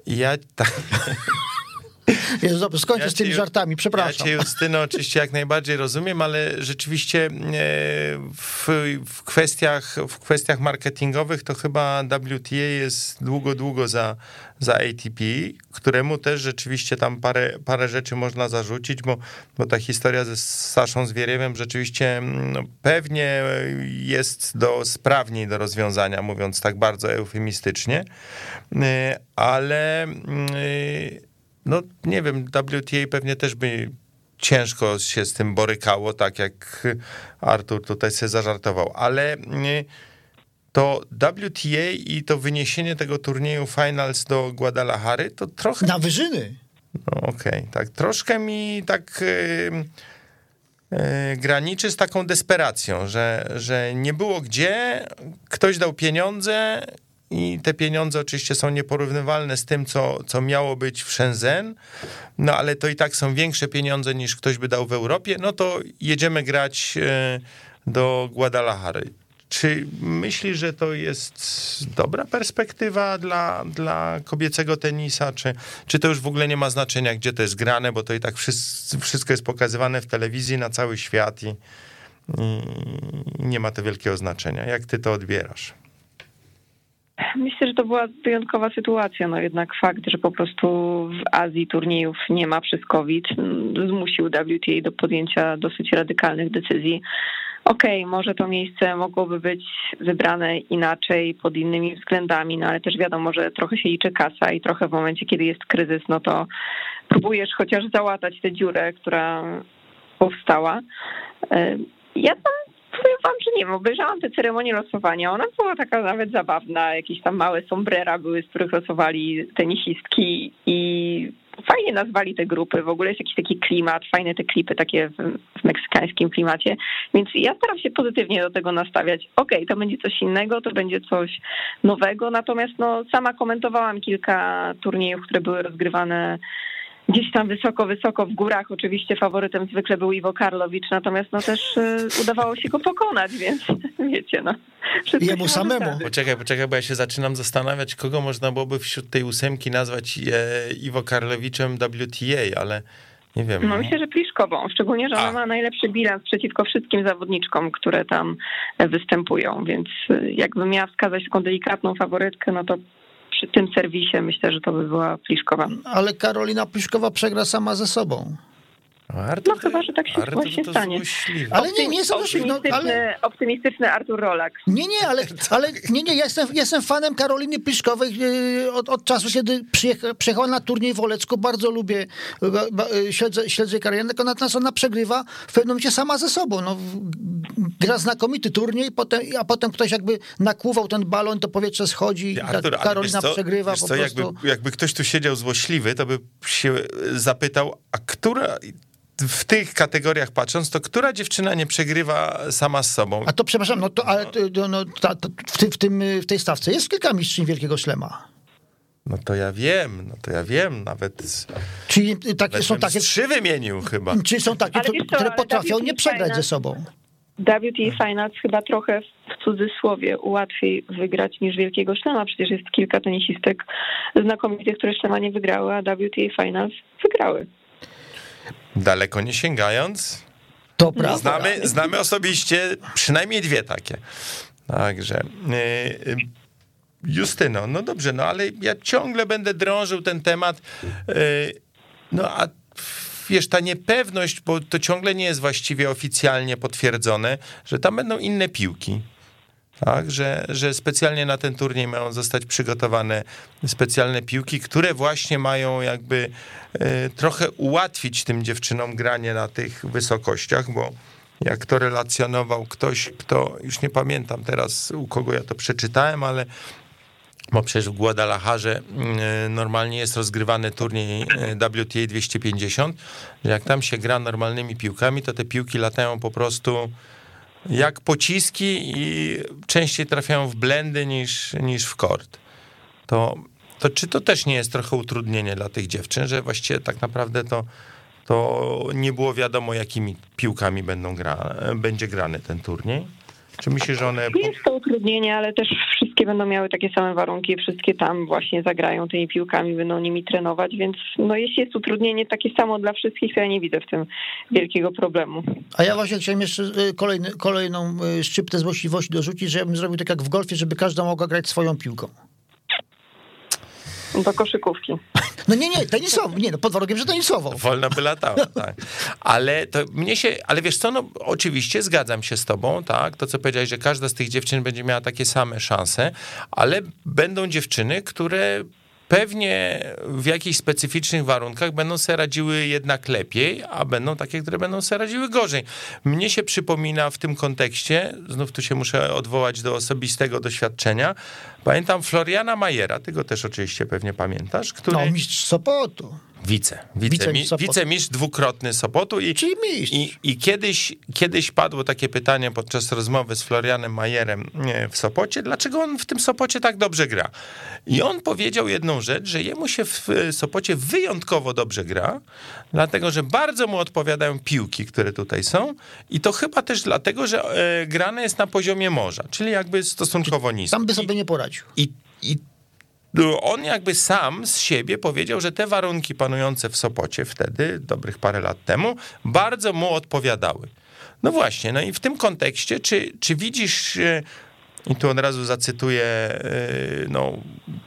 Speaker 2: Ja tak.
Speaker 3: Jezu, dobrze, skończę ja z tymi cię, żartami, przepraszam.
Speaker 2: Ja cię, Justyno, oczywiście jak najbardziej rozumiem, ale rzeczywiście e, w, w, kwestiach, w kwestiach marketingowych to chyba WTA jest długo, długo za, za ATP, któremu też rzeczywiście tam parę, parę rzeczy można zarzucić, bo, bo ta historia ze Saszą Zwieriewem rzeczywiście no, pewnie jest do, sprawniej do rozwiązania, mówiąc tak bardzo eufemistycznie, e, ale no nie wiem, WTA pewnie też by ciężko się z tym borykało, tak jak Artur tutaj sobie zażartował, ale mm, to WTA i to wyniesienie tego turnieju Finals do Guadalajary to trochę...
Speaker 3: Na wyżyny.
Speaker 2: No okej, okay, tak troszkę mi tak... Yy, graniczy z taką desperacją, że, że nie było gdzie, ktoś dał pieniądze, i te pieniądze oczywiście są nieporównywalne z tym, co, co miało być w Shenzhen, no ale to i tak są większe pieniądze niż ktoś by dał w Europie, no to jedziemy grać e, do Guadalajary. Czy myślisz, że to jest dobra perspektywa dla, dla kobiecego tenisa, czy, czy to już w ogóle nie ma znaczenia, gdzie to jest grane, bo to i tak wszystko, jest pokazywane w telewizji na cały świat i, i nie ma to wielkiego znaczenia. Jak ty to odbierasz?
Speaker 4: Myślę, że to była wyjątkowa sytuacja. No jednak fakt, że po prostu w Azji turniejów nie ma przez COVID, zmusił WTA do podjęcia dosyć radykalnych decyzji. Okej, okay, może to miejsce mogłoby być wybrane inaczej, pod innymi względami, no ale też wiadomo, że trochę się liczy kasa i trochę w momencie, kiedy jest kryzys, no to próbujesz chociaż załatać tę dziurę, która powstała. Ja tam powiem wam, że nie wiem, obejrzałam tę ceremonię losowania, ona była taka nawet zabawna, jakieś tam małe sombrera były, z których losowali tenisistki i fajnie nazwali te grupy, w ogóle jest jakiś taki klimat, fajne te klipy takie w, w meksykańskim klimacie, więc ja staram się pozytywnie do tego nastawiać. Okej, okay, to będzie coś innego, to będzie coś nowego, natomiast no, sama komentowałam kilka turniejów, które były rozgrywane gdzieś tam wysoko, wysoko w górach. Oczywiście faworytem zwykle był Iwo Karlowicz, natomiast no też y, udawało się go pokonać, więc wiecie, no.
Speaker 3: Jemu samemu.
Speaker 2: Poczekaj, poczekaj, bo ja się zaczynam zastanawiać, kogo można byłoby wśród tej ósemki nazwać e, Iwo Karlowiczem WTA, ale nie wiem.
Speaker 4: No, no. myślę, że Pliszkową, szczególnie, że ona ma najlepszy bilans przeciwko wszystkim zawodniczkom, które tam występują, więc y, jakbym miała wskazać taką delikatną faworytkę, no to przy tym serwisie myślę, że to by była Pliszkowa.
Speaker 3: Ale Karolina Pliszkowa przegra sama ze sobą.
Speaker 4: Artur, no chyba, że tak się Artur właśnie stanie.
Speaker 3: Ale nie, nie jestem
Speaker 4: optymistyczny, no, ale... optymistyczny Artur Rolak.
Speaker 3: Nie, nie, ale, ale nie, nie, ja jestem, jestem fanem Karoliny Pliszkowej yy, od, od czasu, kiedy przyjechała na turniej w Olecku. Bardzo lubię, yy, śledzę, śledzę karierę, natomiast ona przegrywa w pewnym momencie sama ze sobą. No, gra znakomity turniej, potem, a potem ktoś jakby nakłuwał ten balon, to powietrze schodzi, Artur, Karolina co, przegrywa po
Speaker 2: co, prostu. Jakby, jakby ktoś tu siedział złośliwy, to by się zapytał, a która w tych kategoriach patrząc, to która dziewczyna nie przegrywa sama z sobą?
Speaker 3: A to przepraszam, no to ale no, no, ta, ta, w, ty, w, tym, w tej stawce jest kilka mistrzyń Wielkiego Szlema.
Speaker 2: No to ja wiem, no to ja wiem, nawet.
Speaker 3: Czyli takie, są takie.
Speaker 2: Trzy wymienił chyba.
Speaker 3: Czyli są takie, to, co, które potrafią nie przegrać Finals, ze sobą.
Speaker 4: WTA Finals chyba trochę w cudzysłowie łatwiej wygrać niż Wielkiego Szlema. Przecież jest kilka tenisistek znakomitych, które Szlema nie wygrały, a WTA Finals wygrały.
Speaker 2: Daleko nie sięgając.
Speaker 3: To prawda.
Speaker 2: Znamy, znamy osobiście przynajmniej dwie takie. Także. Yy, Justyno, no dobrze, no ale ja ciągle będę drążył ten temat. Yy, no a wiesz, ta niepewność, bo to ciągle nie jest właściwie oficjalnie potwierdzone, że tam będą inne piłki tak, że, że specjalnie na ten turniej mają zostać przygotowane specjalne piłki, które właśnie mają jakby e, trochę ułatwić tym dziewczynom granie na tych wysokościach, bo jak to relacjonował ktoś, kto, już nie pamiętam teraz u kogo ja to przeczytałem, ale bo przecież w Guadalajarze e, normalnie jest rozgrywany turniej e, WTA 250, że jak tam się gra normalnymi piłkami, to te piłki latają po prostu jak pociski i częściej trafiają w blendy niż, niż w kord. To, to czy to też nie jest trochę utrudnienie dla tych dziewczyn, że właściwie tak naprawdę to, to nie było wiadomo, jakimi piłkami będą gra, będzie grany ten turniej? Czy myślisz, że one...
Speaker 4: Jest to utrudnienie, ale też wszystkie będą miały takie same warunki, wszystkie tam właśnie zagrają tymi piłkami, będą nimi trenować, więc no jeśli jest utrudnienie takie samo dla wszystkich, to ja nie widzę w tym wielkiego problemu.
Speaker 3: A ja właśnie chciałem jeszcze y, kolejny, kolejną y, szczyptę złośliwości dorzucić, że ja zrobił tak jak w golfie, żeby każda mogła grać swoją piłką.
Speaker 4: Do koszykówki.
Speaker 3: No nie, nie, tenisową, nie, no pod warunkiem, że tenisową.
Speaker 2: Wolno by latała, tak. Ale to mnie się, ale wiesz co, no oczywiście zgadzam się z tobą, tak, to co powiedziałeś, że każda z tych dziewczyn będzie miała takie same szanse, ale będą dziewczyny, które pewnie w jakichś specyficznych warunkach będą sobie radziły jednak lepiej, a będą takie, które będą sobie radziły gorzej. Mnie się przypomina w tym kontekście, znów tu się muszę odwołać do osobistego doświadczenia, pamiętam Floriana Majera, ty go też oczywiście pewnie pamiętasz, który...
Speaker 3: No, mistrz Sopotu.
Speaker 2: Wice, wice, wice, wicemistrz dwukrotny Sopotu i,
Speaker 3: Czyli mistrz.
Speaker 2: i, i kiedyś, kiedyś padło takie pytanie podczas rozmowy z Florianem Majerem w Sopocie, dlaczego on w tym Sopocie tak dobrze gra. I on powiedział jedną rzecz, że jemu się w Sopocie wyjątkowo dobrze gra, dlatego, że bardzo mu odpowiadają piłki, które tutaj są i to chyba też dlatego, że e, grane jest na poziomie morza, czyli jakby stosunkowo nisko.
Speaker 3: Tam by sobie nie poradził.
Speaker 2: I, i on jakby sam z siebie powiedział, że te warunki panujące w Sopocie wtedy, dobrych parę lat temu, bardzo mu odpowiadały. No właśnie, no i w tym kontekście, czy, czy widzisz, e, i tu od razu zacytuję, e, no,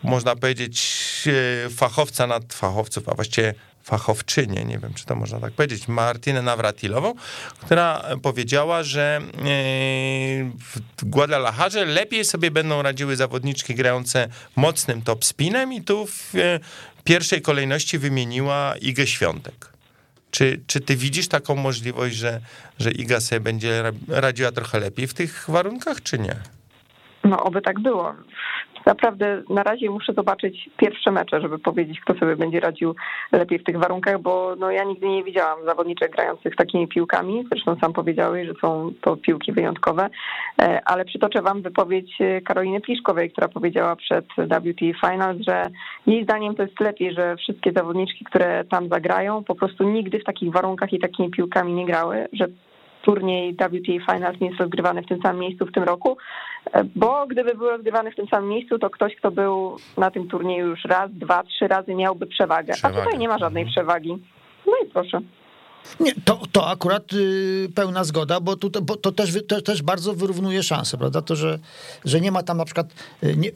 Speaker 2: można powiedzieć, e, fachowca nad fachowców, a właściwie fachowczynię, nie wiem, czy to można tak powiedzieć, Martynę Nawratilową, która powiedziała, że e, w Guadalajarze lepiej sobie będą radziły zawodniczki grające mocnym top spinem i tu w e, pierwszej kolejności wymieniła Igę Świątek. Czy, czy ty widzisz taką możliwość, że, że Iga sobie będzie radziła trochę lepiej w tych warunkach, czy nie?
Speaker 4: No, oby tak było naprawdę na razie muszę zobaczyć pierwsze mecze, żeby powiedzieć, kto sobie będzie radził lepiej w tych warunkach, bo no, ja nigdy nie widziałam zawodniczek grających takimi piłkami. Zresztą sam powiedziałeś, że są to piłki wyjątkowe, e, ale przytoczę wam wypowiedź e, Karoliny Pliszkowej, która powiedziała przed WT Finals, że jej zdaniem to jest lepiej, że wszystkie zawodniczki, które tam zagrają, po prostu nigdy w takich warunkach i takimi piłkami nie grały, że turniej WTA Finals nie jest rozgrywany w tym samym miejscu w tym roku, e, bo gdyby był rozgrywany w tym samym miejscu, to ktoś, kto był na tym turnieju już raz, dwa, trzy razy miałby przewagę, przewagę. a tutaj nie ma żadnej mhm. przewagi. No i proszę.
Speaker 3: Nie, to, to akurat y, pełna zgoda, bo, tu, bo to, też, to też bardzo wyrównuje szanse, prawda? To, że, że nie ma tam na przykład y, nie, y,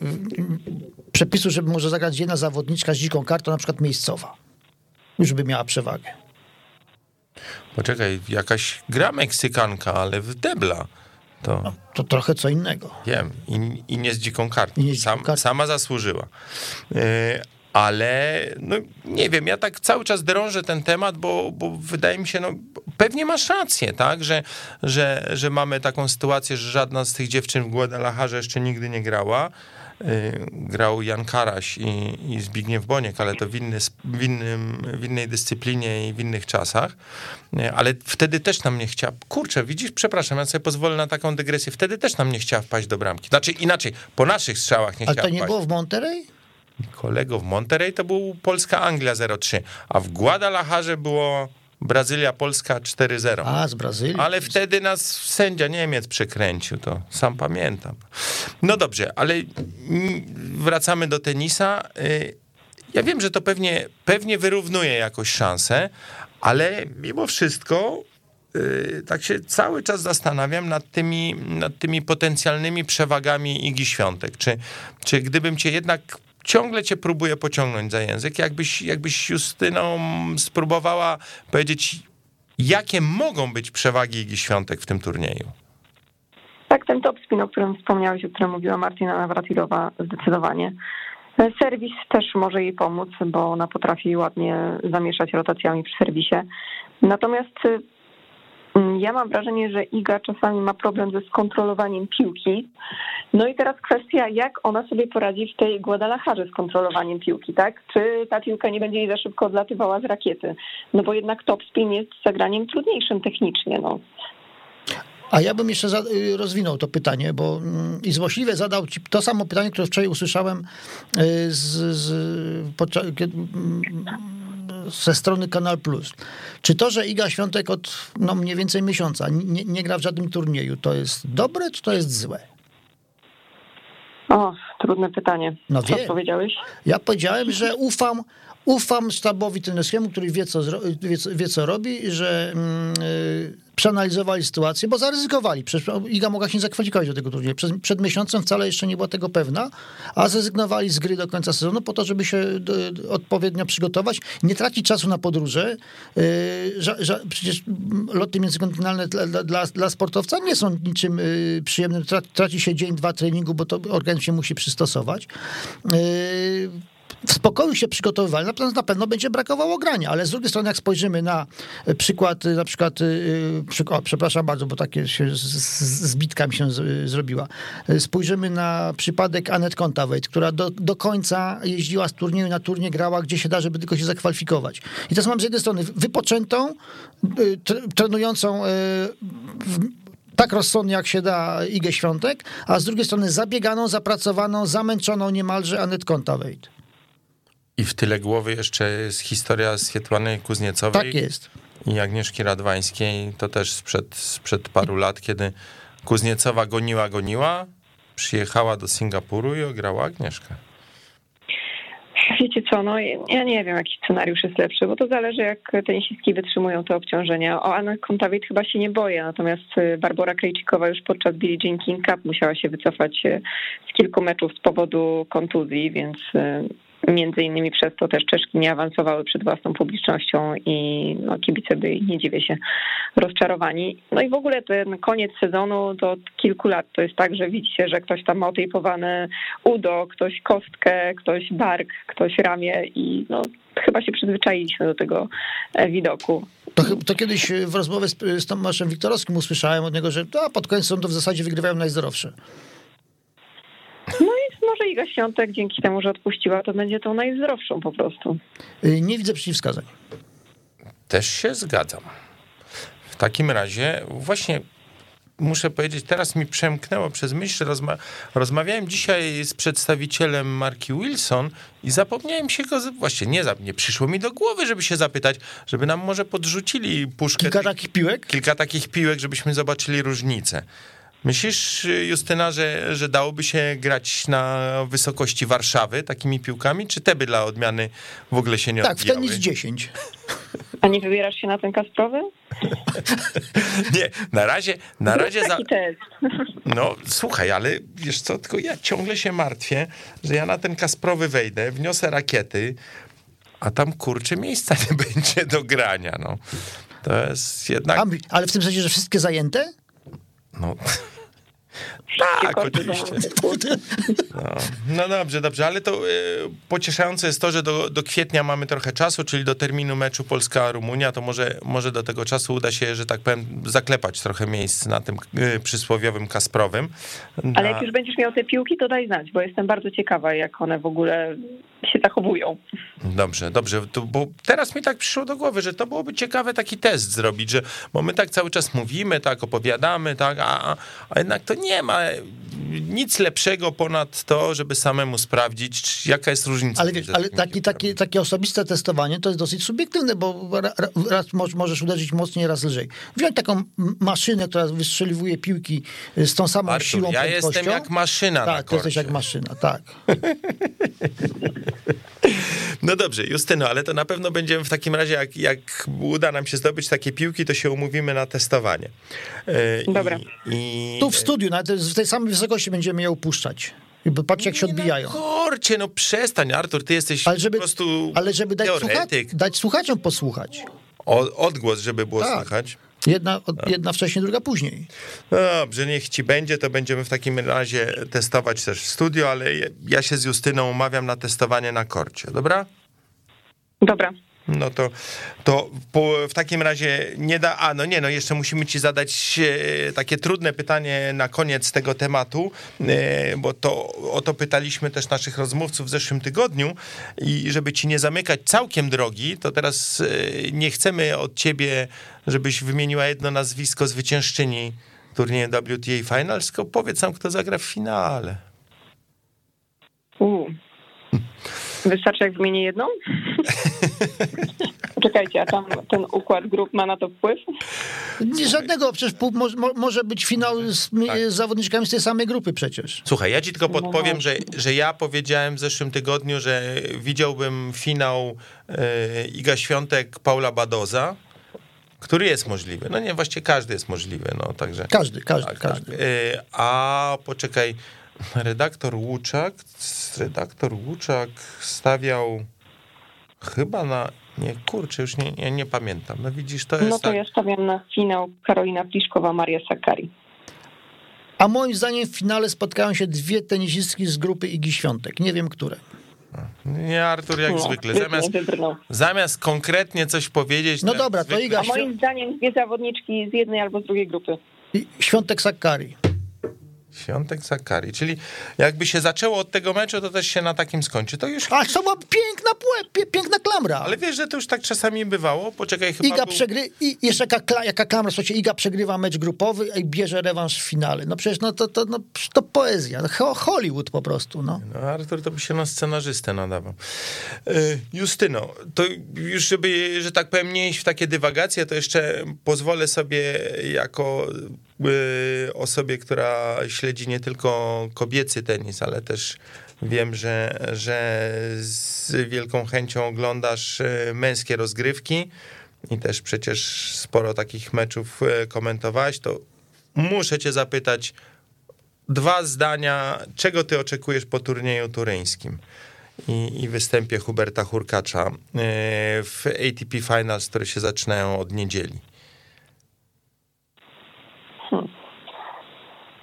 Speaker 3: przepisu, żeby może zagrać jedna zawodniczka z dziką kartą, na przykład miejscowa. Już by miała przewagę.
Speaker 2: Poczekaj, jakaś gra Meksykanka, ale w debla. To,
Speaker 3: no, to trochę co innego.
Speaker 2: Wiem, i, i nie z dziką kartą. Nie z dziką Sam, kartą. Sama zasłużyła. Yy, ale no, nie wiem, ja tak cały czas drążę ten temat, bo, bo wydaje mi się, no pewnie masz rację, tak, że, że, że mamy taką sytuację, że żadna z tych dziewczyn w Guadalajarze jeszcze nigdy nie grała, grał Jan Karaś i, i Zbigniew Boniek, ale to w, inny, w, innym, w innej dyscyplinie i w innych czasach. Y, ale wtedy też nam nie chciała, kurczę, widzisz, przepraszam, ja sobie pozwolę na taką dygresję, wtedy też nam nie chciała wpaść do bramki. Znaczy inaczej, po naszych strzałach nie
Speaker 3: ale
Speaker 2: chciała
Speaker 3: Ale to nie
Speaker 2: wpaść.
Speaker 3: było w Monterey?
Speaker 2: Kolego, w Monterey to był Polska-Anglia 0-3, a w Guadalajarze było Brazylia, Polska 4-0.
Speaker 3: A, z Brazylii.
Speaker 2: Ale wtedy nas sędzia Niemiec przekręcił, to sam pamiętam. No dobrze, ale wracamy do tenisa. Y, ja wiem, że to pewnie, pewnie wyrównuje jakoś szansę, ale mimo wszystko y, tak się cały czas zastanawiam nad tymi, nad tymi potencjalnymi przewagami Igi Świątek. Czy, czy gdybym cię jednak ciągle cię próbuje pociągnąć za język. Jakbyś, jakbyś Justyną spróbowała powiedzieć, jakie mogą być przewagi Igi Świątek w tym turnieju?
Speaker 4: Tak, ten top spin, o którym wspomniałeś, o którym mówiła Martina Nawratilowa, zdecydowanie. Serwis też może jej pomóc, bo ona potrafi ładnie zamieszać rotacjami przy serwisie. Natomiast Mm, ja mam wrażenie, że Iga czasami ma problem ze skontrolowaniem piłki. No i teraz kwestia, jak ona sobie poradzi w tej Guadalajarze z kontrolowaniem piłki, tak? Czy ta piłka nie będzie jej za szybko odlatywała z rakiety? No bo jednak top spin jest zagraniem trudniejszym technicznie, no.
Speaker 3: A ja bym jeszcze y, rozwinął to pytanie, bo mm, i złośliwie zadał ci to samo pytanie, które wczoraj usłyszałem y, z, z, podczas, ze strony Kanal Plus. Czy to, że Iga Świątek od no, mniej więcej miesiąca nie, nie gra w żadnym turnieju, to jest dobre, czy to jest złe?
Speaker 4: O, trudne pytanie.
Speaker 3: No
Speaker 4: Co wie. powiedziałeś?
Speaker 3: Ja powiedziałem, że ufam, ufam sztabowi trenerskiemu, który wie co, wie, wie, co robi, że yy, przeanalizowali sytuację, bo zaryzykowali. Przecież Iga mogła się zakwalifikować do tego turnieju. Przed, przed miesiącem wcale jeszcze nie była tego pewna, a zrezygnowali z gry do końca sezonu po to, żeby się odpowiednio przygotować, nie tracić czasu na podróże. Yy, przecież loty międzykontynentalne dla, dla, dla, sportowca nie są niczym yy, przyjemnym. Traci się dzień, dwa treningu, bo to organizm się musi przystosować. Yy, w spokoju się przygotowywali, na pewno, będzie brakowało grania, ale z drugiej strony, jak spojrzymy na e, przykład, e, na przykład, e, o, przepraszam bardzo, bo takie się zbitka mi się zrobiła. Spojrzymy na przypadek Anet Kontaweit, która do, do końca jeździła z turnieju na turniej, grała gdzie się da, żeby tylko się zakwalifikować. I teraz mam z jednej strony wypoczętą, trenującą tak rozsądnie jak się da Igę Świątek, a z drugiej strony zabieganą, zapracowaną, zamęczoną niemalże Anet Kontaweit.
Speaker 2: I w tyle głowy jeszcze jest historia Swietłany Kuzniecowej.
Speaker 3: Tak jest.
Speaker 2: I Agnieszki Radwańskiej, to też sprzed, sprzed paru lat, kiedy Kuzniecowa goniła, goniła, przyjechała do Singapuru i ograła Agnieszkę.
Speaker 4: Wiecie co, no ja nie wiem, jaki scenariusz jest lepszy, bo to zależy, jak tenisistki wytrzymują te obciążenia. O Anna Kontawit chyba się nie boję, natomiast y, Barbara Krejcikowa już podczas Billie Jean King Cup musiała się wycofać y, z kilku meczów z powodu kontuzji, więc y, między innymi przez to też Czeszki nie awansowały przed własną publicznością i no, kibice byli, nie dziwię się, rozczarowani. No i w ogóle ten koniec sezonu to od kilku lat to jest tak, że widzicie, że ktoś tam ma otejpowane udo, ktoś kostkę, ktoś bark, ktoś ramię i no, chyba się przyzwyczailiśmy do tego e, widoku.
Speaker 3: To, to kiedyś w rozmowie z, z Tomaszem Wiktorowskim usłyszałem od niego, że a, pod koniec to w zasadzie wygrywają najzdrowsze.
Speaker 4: I może Iga Świątek dzięki temu, że odpuściła, to będzie tą najzdrowszą po prostu.
Speaker 3: Y, Nie widzę przeciwwskazań.
Speaker 2: Też się zgadzam. W takim razie właśnie muszę powiedzieć, teraz mi przemknęło przez myśl, że rozma rozmawiałem dzisiaj z przedstawicielem marki Wilson i zapomniałem się go, właśnie nie, nie przyszło mi do głowy, żeby się zapytać, żeby nam może podrzucili puszkę,
Speaker 3: Kilka takich piłek?
Speaker 2: kilka takich piłek, żebyśmy zobaczyli różnicę. Myślisz, Justyna, że, że dałoby się grać na wysokości Warszawy takimi piłkami, czy te by dla odmiany w ogóle się nie
Speaker 3: Tak, w
Speaker 2: odbijały?
Speaker 3: tenis 10.
Speaker 4: A nie wybierasz się na ten Kasprowy?
Speaker 2: Nie, na razie, na razie za,
Speaker 4: Taki test.
Speaker 2: No, słuchaj, ale wiesz co, tylko ja ciągle się martwię, że ja na ten Kasprowy wejdę, wniosę rakiety, a tam kurczę miejsca nie będzie do grania, no. To jest jednak,
Speaker 3: A, ale w tym sensie, że wszystkie zajęte?
Speaker 2: No... Tak, oczywiście. No, no dobrze, dobrze, ale to y, pocieszające jest to, że do, do kwietnia mamy trochę czasu, czyli do terminu meczu Polska-Rumunia, to może, może do tego czasu uda się, że tak powiem, zaklepać trochę miejsc na tym y, przysłowiowym Kasprowym.
Speaker 4: Ale
Speaker 2: Na-
Speaker 4: jak już będziesz miał te piłki, to daj znać, bo jestem bardzo ciekawa, jak one w ogóle się zachowują.
Speaker 2: Dobrze, dobrze, to, bo teraz mi tak przyszło do głowy, że to byłoby ciekawe taki test zrobić, że bo my tak cały czas mówimy, tak opowiadamy, tak, a, a jednak to nie ma nic lepszego ponad to, żeby samemu sprawdzić, czy- jaka jest różnica.
Speaker 3: Ale, wiesz, ale taki, taki, takie osobiste testowanie to jest dosyć subiektywne, bo ra- ra- raz moż- możesz uderzyć mocniej, raz lżej. Wziąć taką maszynę, która wystrzeliwuje piłki y, z tą samą
Speaker 2: Artur,
Speaker 3: siłą,
Speaker 2: ja
Speaker 3: prędkością.
Speaker 2: jestem jak maszyna na
Speaker 3: Tak, jesteś
Speaker 2: korcie.
Speaker 3: jak maszyna, tak.
Speaker 2: No dobrze, Justyno, ale to na pewno będziemy w takim razie, jak, jak uda nam się zdobyć takie piłki, to się umówimy na testowanie. E,
Speaker 4: Dobra.
Speaker 2: I, i...
Speaker 3: Tu w studiu, nawet w tej samej wysokości będziemy je upuszczać. I Patrz, jak się
Speaker 2: Nie
Speaker 3: odbijają.
Speaker 2: Na korcie, no przestań, Artur, ty jesteś
Speaker 3: Ale żeby,
Speaker 2: po prostu
Speaker 3: ale żeby dać, słucha, dać słuchaczom posłuchać.
Speaker 2: O, odgłos, żeby było
Speaker 3: Tak.
Speaker 2: słychać.
Speaker 3: Jedna, jedna wcześniej, druga później.
Speaker 2: No dobrze, niech ci będzie, to będziemy w takim razie testować też w studio, ale ja- ja się z Justyną umawiam na testowanie na korcie, dobra?
Speaker 4: Dobra.
Speaker 2: No to, to w takim razie nie da. A no nie, no jeszcze musimy ci zadać e, takie trudne pytanie na koniec tego tematu, e, bo to o to pytaliśmy też naszych rozmówców w zeszłym tygodniu i żeby ci nie zamykać całkiem drogi, to teraz e, nie chcemy od ciebie, żebyś wymieniła jedno nazwisko zwyciężczyni turnieju WTA Finals, tylko powiedz nam, kto zagra w finale.
Speaker 4: U. Wystarczy, jak wymienię jedną? Czekajcie, a tam ten układ grup ma na to wpływ?
Speaker 3: Nie, żadnego, przecież mo, mo, może być finał z,
Speaker 2: Tak.
Speaker 3: z zawodniczkami z tej samej grupy przecież.
Speaker 2: Słuchaj, ja ci tylko podpowiem, że, że ja powiedziałem w zeszłym tygodniu, że widziałbym finał e, Iga Świątek, Paula Badoza, który jest możliwy. No nie, właściwie każdy jest możliwy, no także.
Speaker 3: Każdy, każdy,
Speaker 2: Tak,
Speaker 3: każdy.
Speaker 2: tak. E, a poczekaj, redaktor Łuczak, redaktor Łuczak stawiał chyba na, nie, kurczę, już nie, nie, nie pamiętam. No widzisz, to jest
Speaker 4: No to
Speaker 2: tak.
Speaker 4: ja stawiam na finał Karolina Pliszkowa, Maria Sakari.
Speaker 3: A moim zdaniem w finale spotkają się dwie tenisistki z grupy Igi Świątek. Nie wiem, które.
Speaker 2: Nie, Artur, jak
Speaker 4: No,
Speaker 2: zwykle. Zamiast,
Speaker 4: wybrnął.
Speaker 2: zamiast konkretnie coś powiedzieć...
Speaker 3: No dobra, to Iga
Speaker 4: A moim zdaniem dwie zawodniczki z jednej albo z drugiej grupy.
Speaker 3: I Świątek Sakkari.
Speaker 2: Świątek Zakari, czyli jakby się zaczęło od tego meczu, to też się na takim skończy. To już.
Speaker 3: A to była piękna, piękna klamra.
Speaker 2: Ale wiesz, że to już tak czasami bywało. Poczekaj, chyba.
Speaker 3: Iga
Speaker 2: był...
Speaker 3: przegry... I jeszcze jaka, jaka klamra, słuchajcie, Iga przegrywa mecz grupowy i bierze rewanż w finale. No przecież no to, to, no, to poezja. Ho- Hollywood po prostu, no.
Speaker 2: No, Artur to by się na scenarzystę nadawał. E, Justyno, to już żeby, że tak powiem, nie iść w takie dywagacje, to jeszcze pozwolę sobie jako osobie, która śledzi nie tylko kobiecy tenis, ale też wiem, że, że z wielką chęcią oglądasz e, męskie rozgrywki i też przecież sporo takich meczów e, komentowałeś, to muszę cię zapytać, dwa zdania, czego ty oczekujesz po turnieju turyńskim? i, i występie Huberta Hurkacza w ATP Finals, które się zaczynają od niedzieli?
Speaker 4: Hmm.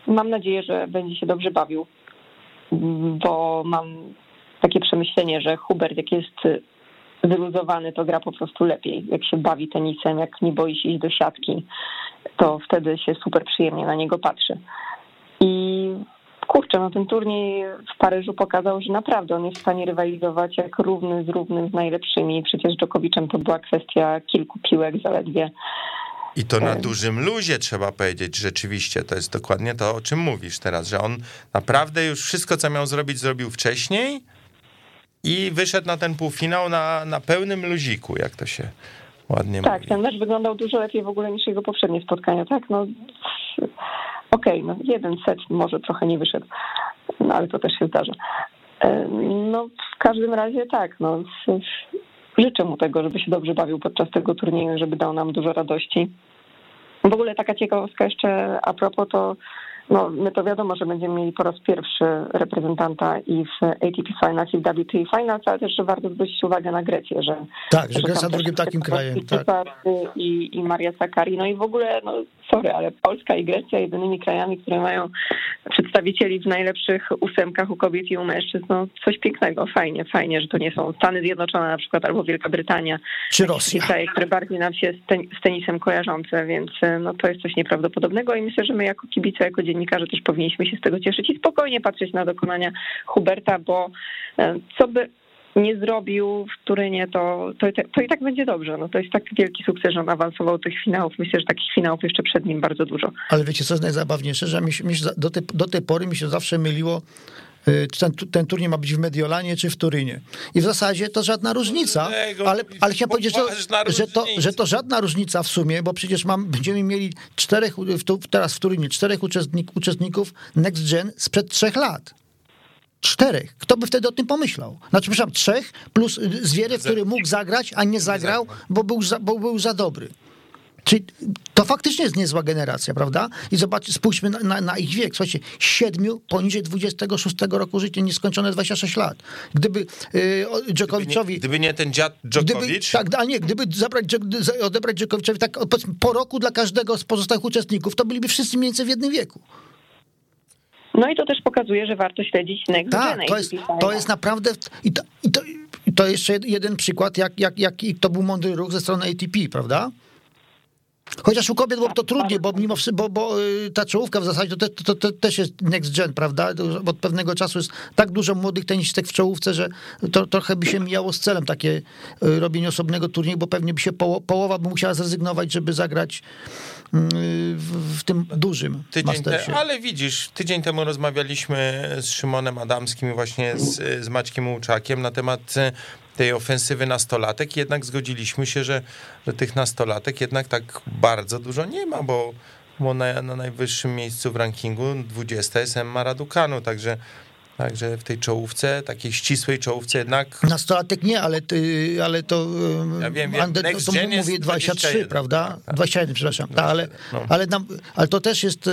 Speaker 4: Mam nadzieję, że będzie się dobrze bawił, bo mam takie przemyślenie, że Hubert, jak jest wyluzowany, to gra po prostu lepiej. Jak się bawi tenisem, jak nie boi się iść do siatki, to wtedy się super przyjemnie na niego patrzy. I kurczę, no ten turniej w Paryżu pokazał, że naprawdę on jest w stanie rywalizować jak równy z równym z najlepszymi. Przecież Dżokowiczem to była kwestia kilku piłek zaledwie.
Speaker 2: I to na dużym luzie trzeba powiedzieć, rzeczywiście. To jest dokładnie to, o czym mówisz teraz, że on naprawdę już wszystko, co miał zrobić, zrobił wcześniej i wyszedł na ten półfinał na, na pełnym luziku, jak to się ładnie
Speaker 4: tak,
Speaker 2: mówi.
Speaker 4: Tak, ten mecz wyglądał dużo lepiej w ogóle niż jego poprzednie spotkania, tak? No, okej, okay, no jeden set może trochę nie wyszedł, no ale to też się zdarza. No w każdym razie tak, no życzę mu tego, żeby się dobrze bawił podczas tego turnieju, żeby dał nam dużo radości. W ogóle taka ciekawostka jeszcze a propos to no, my to wiadomo, że będziemy mieli po raz pierwszy reprezentanta i w ATP Finals, i w WTA Finals, ale też, że warto zwrócić uwagę na Grecję, że...
Speaker 3: Tak, że, że Grecja drugim takim krajem, tak.
Speaker 4: I, I Maria Sakari, no i w ogóle, no sorry, ale Polska i Grecja jedynymi krajami, które mają przedstawicieli w najlepszych ósemkach u kobiet i u mężczyzn, no coś pięknego, fajnie, fajnie, że to nie są Stany Zjednoczone na przykład, albo Wielka Brytania.
Speaker 3: Czy Rosja.
Speaker 4: Kraje, które bardziej nam się z tenisem kojarzące, więc no to jest coś nieprawdopodobnego i myślę, że my jako kibice, jako dziennikarze też powinniśmy się z tego cieszyć i spokojnie patrzeć na dokonania Huberta, bo e, co by nie zrobił w Turynie, to, to, to i tak będzie dobrze. No to jest tak wielki sukces, że on awansował tych finałów. Myślę, że takich finałów jeszcze przed nim bardzo dużo.
Speaker 3: Ale wiecie, co jest najzabawniejsze, że mi, mi do, tej, do tej pory mi się zawsze myliło, y, czy ten, ten turniej ma być w Mediolanie, czy w Turynie. I w zasadzie to żadna różnica, ale, ale chciałem powiedzieć, że, że, to, że to żadna różnica w sumie, bo przecież mam, będziemy mieli czterech, teraz w Turynie, czterech uczestnik, uczestników Next Gen sprzed trzech lat. Czterech. Kto by wtedy o tym pomyślał? Znaczy, przepraszam, trzech plus Zwiery, który mógł zagrać, a nie zagrał, bo był za, bo był za dobry. Czyli to faktycznie jest niezła generacja, prawda? I zobaczcie, spójrzmy na, na, na, ich wiek. Słuchajcie, siedmiu poniżej 26 roku życia, nieskończone 26 lat. Gdyby yy, Dżokowiczowi...
Speaker 2: Gdyby, nie, gdyby nie ten dziad Dżokowicz...
Speaker 3: tak, a nie, gdyby zabrać, odebrać Dżokowiczowi tak po roku dla każdego z pozostałych uczestników, to byliby wszyscy mniej więcej w jednym wieku.
Speaker 4: No i to też pokazuje, że warto śledzić Next
Speaker 3: Tak, to jest, to jest naprawdę... I to, i to, i to jeszcze jeden przykład, jak, jak, jak to był mądry ruch ze strony ATP, prawda? Chociaż u kobiet było to trudniej, bo mimo bo, bo y, ta czołówka w zasadzie to, to, to, też jest next gen, prawda? Od pewnego czasu jest tak dużo młodych tenisistek w czołówce, że to trochę by się mijało z celem takie y, robienie osobnego turnieju, bo pewnie by się poło, połowa by musiała zrezygnować, żeby zagrać w, w tym dużym tydzień te,
Speaker 2: Ale widzisz, tydzień temu rozmawialiśmy z Szymonem Adamskim i właśnie z, z Maćkiem Łuczakiem na temat tej ofensywy nastolatek, jednak zgodziliśmy się, że, że tych nastolatek jednak tak bardzo dużo nie ma, bo, bo na, na najwyższym miejscu w rankingu 20 jest Emma Raducanu, także Także w tej czołówce, takiej ścisłej czołówce jednak...
Speaker 3: Nastolatek nie, ale, ty, ale to...
Speaker 2: Ja wiem, wiem.
Speaker 3: Ande, to, to mówię 23, prawda? Tak, tak. 21, przepraszam. Tak, ale, no. ale, nam, ale to też jest,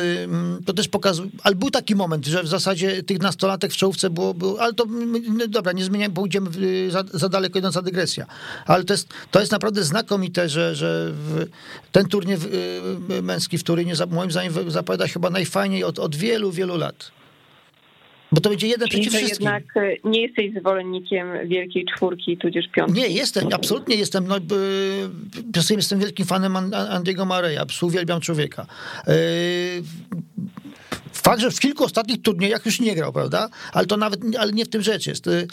Speaker 3: to też pokazuje, ale był taki moment, że w zasadzie tych nastolatek w czołówce było, było ale to, no dobra, nie zmieniamy, pójdziemy za, za daleko idąca dygresja. Ale to jest, to jest naprawdę znakomite, że, że ten turniej męski w Turynie, moim zdaniem, zapowiada się chyba najfajniej od, od wielu, wielu lat. Bo to będzie jeden Czyli przeciw wszystkim.
Speaker 4: jednak e, nie jesteś zwolennikiem wielkiej czwórki, tudzież piątki.
Speaker 3: Nie, jestem, absolutnie jestem. No, y, jestem wielkim fanem Andiego Mareya, uwielbiam człowieka. E, fakt, że w kilku ostatnich turniejach już nie grał, prawda? Ale to nawet, ale nie w tym rzecz jest. E,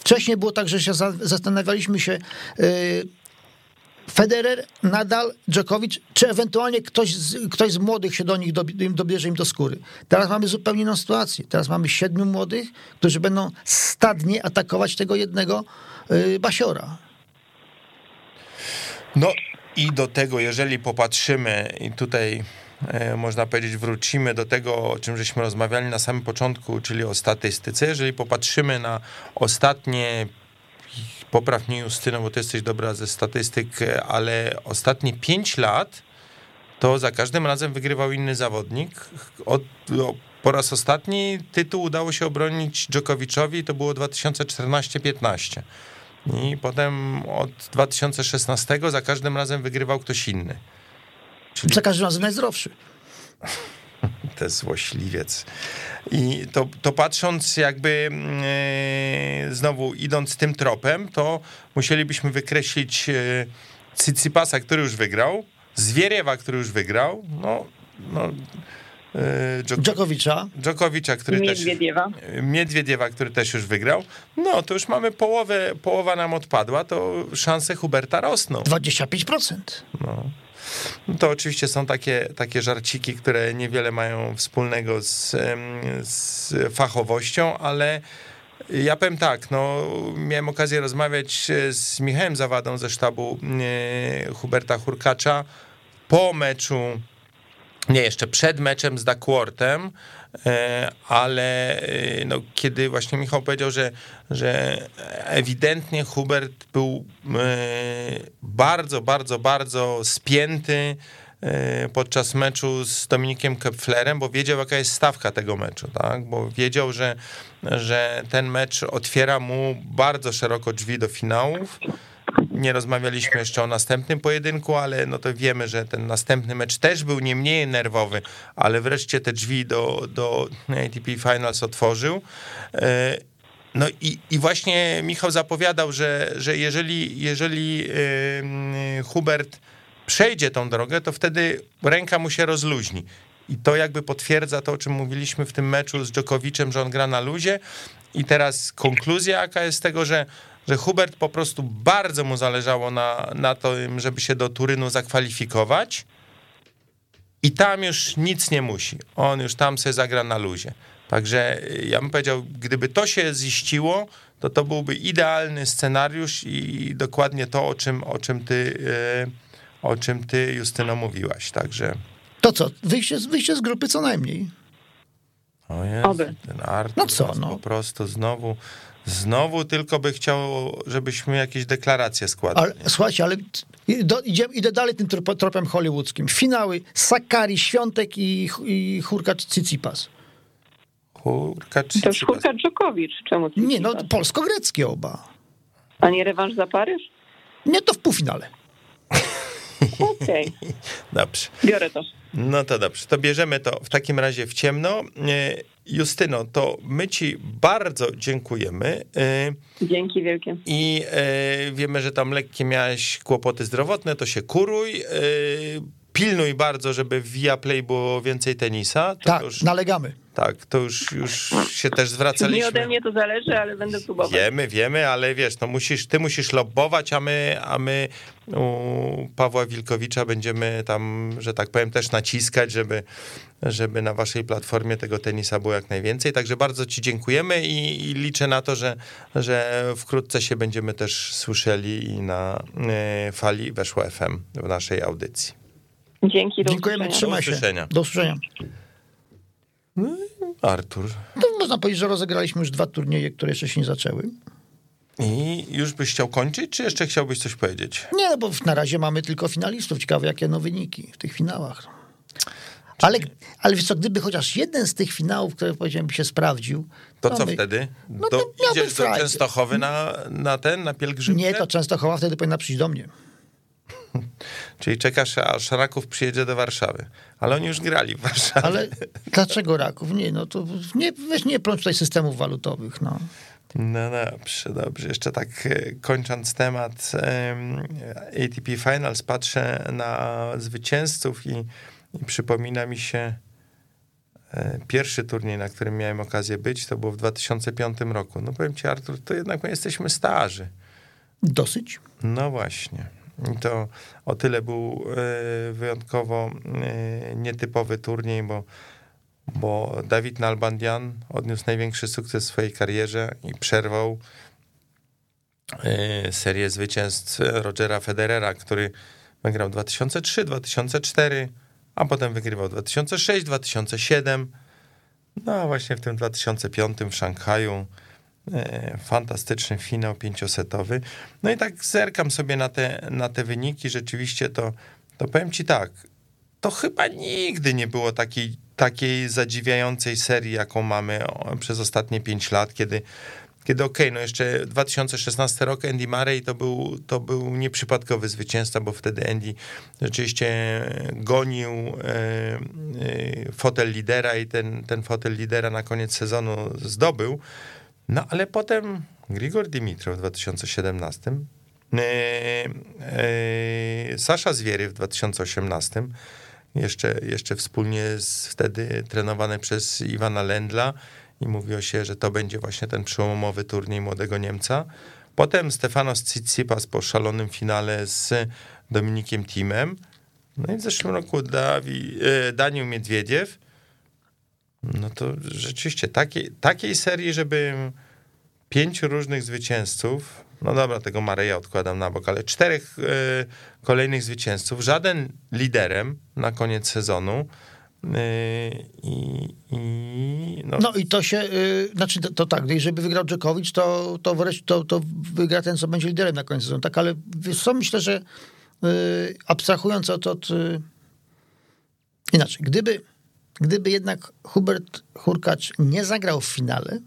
Speaker 3: wcześniej było tak, że się zastanawialiśmy się, Federer, Nadal, Djokovic, czy ewentualnie ktoś z, ktoś z młodych się do nich dobierze im do skóry. Teraz mamy zupełnie inną sytuację. Teraz mamy siedmiu młodych, którzy będą stadnie atakować tego jednego yy, basiora.
Speaker 2: No i do tego, jeżeli popatrzymy i tutaj e, można powiedzieć, wrócimy do tego, o czym żeśmy rozmawiali na samym początku, czyli o statystyce. Jeżeli popatrzymy na ostatnie popraw mnie Justyno, bo ty jesteś dobra ze statystyk, ale ostatnie 5 lat to za każdym razem wygrywał inny zawodnik. Od, po raz ostatni tytuł udało się obronić Djokoviczowi, to było 2014-15. I potem od 2016 za każdym razem wygrywał ktoś inny.
Speaker 3: Czyli... Za każdym razem najzdrowszy.
Speaker 2: Te złośliwiec. I to, to patrząc jakby yy, znowu idąc tym tropem, to musielibyśmy wykreślić yy, Cicipasa, który już wygrał, Zwieriewa, który już wygrał, no, no
Speaker 3: Dżok Dżokowicza.
Speaker 2: Dżokowicza, który
Speaker 4: Miedwiediewa.
Speaker 2: też... Miedwiediewa, który też już wygrał. No, to już mamy połowę, połowa nam odpadła, to szanse Huberta rosną.
Speaker 3: 25%. No.
Speaker 2: No to oczywiście są takie, takie żarciki, które niewiele mają wspólnego z, z fachowością, ale ja powiem tak, no, miałem okazję rozmawiać z Michałem Zawadą ze sztabu e, Huberta Hurkacza po meczu, nie, jeszcze przed meczem z Duckworthem, e, ale e, no, kiedy właśnie Michał powiedział, że, że ewidentnie Hubert był bardzo, bardzo, bardzo spięty podczas meczu z Dominikiem Kepflerem, bo wiedział, jaka jest stawka tego meczu, tak? Bo wiedział, że, że ten mecz otwiera mu bardzo szeroko drzwi do finałów. Nie rozmawialiśmy jeszcze o następnym pojedynku, ale no to wiemy, że ten następny mecz też był nie mniej nerwowy, ale wreszcie te drzwi do, do ATP Finals otworzył. No i, i właśnie Michał zapowiadał, że, że jeżeli, jeżeli Hubert przejdzie tą drogę, to wtedy ręka mu się rozluźni. I to jakby potwierdza to, o czym mówiliśmy w tym meczu z Dżokowiczem, że on gra na luzie. I teraz konkluzja jaka jest tego, że, że Hubert po prostu bardzo mu zależało na, na tym, żeby się do Turynu zakwalifikować. I tam już nic nie musi. On już tam sobie zagra na luzie. Także ja bym powiedział, gdyby to się ziściło, to to byłby idealny scenariusz i dokładnie to, o czym, o czym ty... Yy, o czym ty, Justyno, mówiłaś, także...
Speaker 3: To co, wyjście, wyjście z grupy co najmniej.
Speaker 2: O Jezu, ten Artur
Speaker 3: no co, no.
Speaker 2: po prostu znowu, znowu tylko by chciał, żebyśmy jakieś deklaracje składali.
Speaker 3: Ale, słuchajcie, ale do, idzie, idę dalej tym tropem hollywoodzkim. Finały Sakari, Świątek i, i Hurkacz Cicipas.
Speaker 2: Hurkacz Cicipas.
Speaker 4: To już Hurkacz Dżokowicz, czemu
Speaker 3: Cicipas? Nie, no polsko-greckie oba.
Speaker 4: A nie rewanż za Paryż?
Speaker 3: Nie, to w półfinale.
Speaker 4: Okej.
Speaker 2: Okay. Dobrze.
Speaker 4: Biorę to.
Speaker 2: No to dobrze, to bierzemy to w takim razie w ciemno. E, Justyno, to my ci bardzo dziękujemy.
Speaker 4: E, Dzięki wielkie.
Speaker 2: I e, wiemy, że tam lekkie miałeś kłopoty zdrowotne, to się kuruj. Pilnuj bardzo, żeby w Viaplay było więcej tenisa.
Speaker 3: To tak, już... nalegamy.
Speaker 2: Tak, to już, już się też zwracaliśmy.
Speaker 4: Nie ode mnie to zależy, ale będę próbować.
Speaker 2: Wiemy, wiemy, ale wiesz, no musisz, ty musisz lobbować, a my, a my u Pawła Wilkowicza będziemy tam, że tak powiem, też naciskać, żeby, żeby na waszej platformie tego tenisa było jak najwięcej. Także bardzo ci dziękujemy i, i liczę na to, że, że wkrótce się będziemy też słyszeli i na y, fali Weszło FM w naszej audycji.
Speaker 4: Dzięki, do
Speaker 3: Dziękujemy, trzymaj się. Do usłyszenia.
Speaker 2: No, Artur.
Speaker 3: No, można powiedzieć, że rozegraliśmy już dwa turnieje, które jeszcze się nie zaczęły.
Speaker 2: I już byś chciał kończyć, czy jeszcze chciałbyś coś powiedzieć?
Speaker 3: Nie, bo na razie mamy tylko finalistów. Ciekawe, jakie no wyniki w tych finałach. Ale, ale wiesz co, gdyby chociaż jeden z tych finałów, które powiedziałem, by się sprawdził.
Speaker 2: To, to co my, wtedy? No do, idziesz do Częstochowy na, na ten, na pielgrzymkę?
Speaker 3: Nie, to Częstochowa wtedy powinna przyjść do mnie.
Speaker 2: Czyli czekasz, aż Raków przyjedzie do Warszawy. Ale oni już grali w Warszawie.
Speaker 3: Ale dlaczego Raków? Nie, no to nie, weź nie plącz tutaj systemów walutowych, no.
Speaker 2: No dobrze, dobrze. Jeszcze tak e, kończąc temat ATP Finals, patrzę na zwycięzców i, i przypomina mi się e, pierwszy turniej, na którym miałem okazję być, to było w 2005 roku. No powiem ci, Artur, to jednak my jesteśmy starzy.
Speaker 3: Dosyć.
Speaker 2: No właśnie. To o tyle był e, wyjątkowo e, nietypowy turniej, bo, bo Dawid Nalbandian odniósł największy sukces w swojej karierze i przerwał e, serię zwycięstw Rogera Federera, który wygrał 2003, 2004, a potem wygrywał 2006, 2007. No a właśnie w tym 2005 w Szanghaju fantastyczny finał pięciosetowy. No i tak zerkam sobie na te, na te wyniki. Rzeczywiście to, to powiem ci tak, to chyba nigdy nie było takiej takiej zadziwiającej serii, jaką mamy przez ostatnie 5 lat, kiedy kiedy okej, okay, no jeszcze 2016 rok Andy Murray to był, to był nieprzypadkowy zwycięzca, bo wtedy Andy rzeczywiście gonił e, e, fotel lidera i ten, ten fotel lidera na koniec sezonu zdobył. No ale potem Grigor Dimitrow w 2017, e, Sasza Zwiery w 2018, jeszcze, jeszcze wspólnie z, wtedy trenowany przez Iwana Lendla, i mówiło się, że to będzie właśnie ten przełomowy turniej młodego Niemca. Potem Stefanos Tsitsipas po szalonym finale z Dominikiem Timem. No i w zeszłym roku Dawi, e, Daniel Miedwiediew. No to rzeczywiście takiej, takiej serii, żeby pięciu różnych zwycięzców, no dobra, tego Mareja odkładam na bok, ale czterech y, kolejnych zwycięzców, żaden liderem na koniec sezonu, Yy, I, i,
Speaker 3: no. no. i to się, yy, znaczy to, to tak, żeby wygrał Dżekowicz, to, to, wreszcie, to, to wygra ten, co będzie liderem na końcu sezonu. Tak, ale co, myślę, że yy, abstrahując od, od yy, inaczej, gdyby, gdyby jednak Hubert Hurkacz nie zagrał w finale,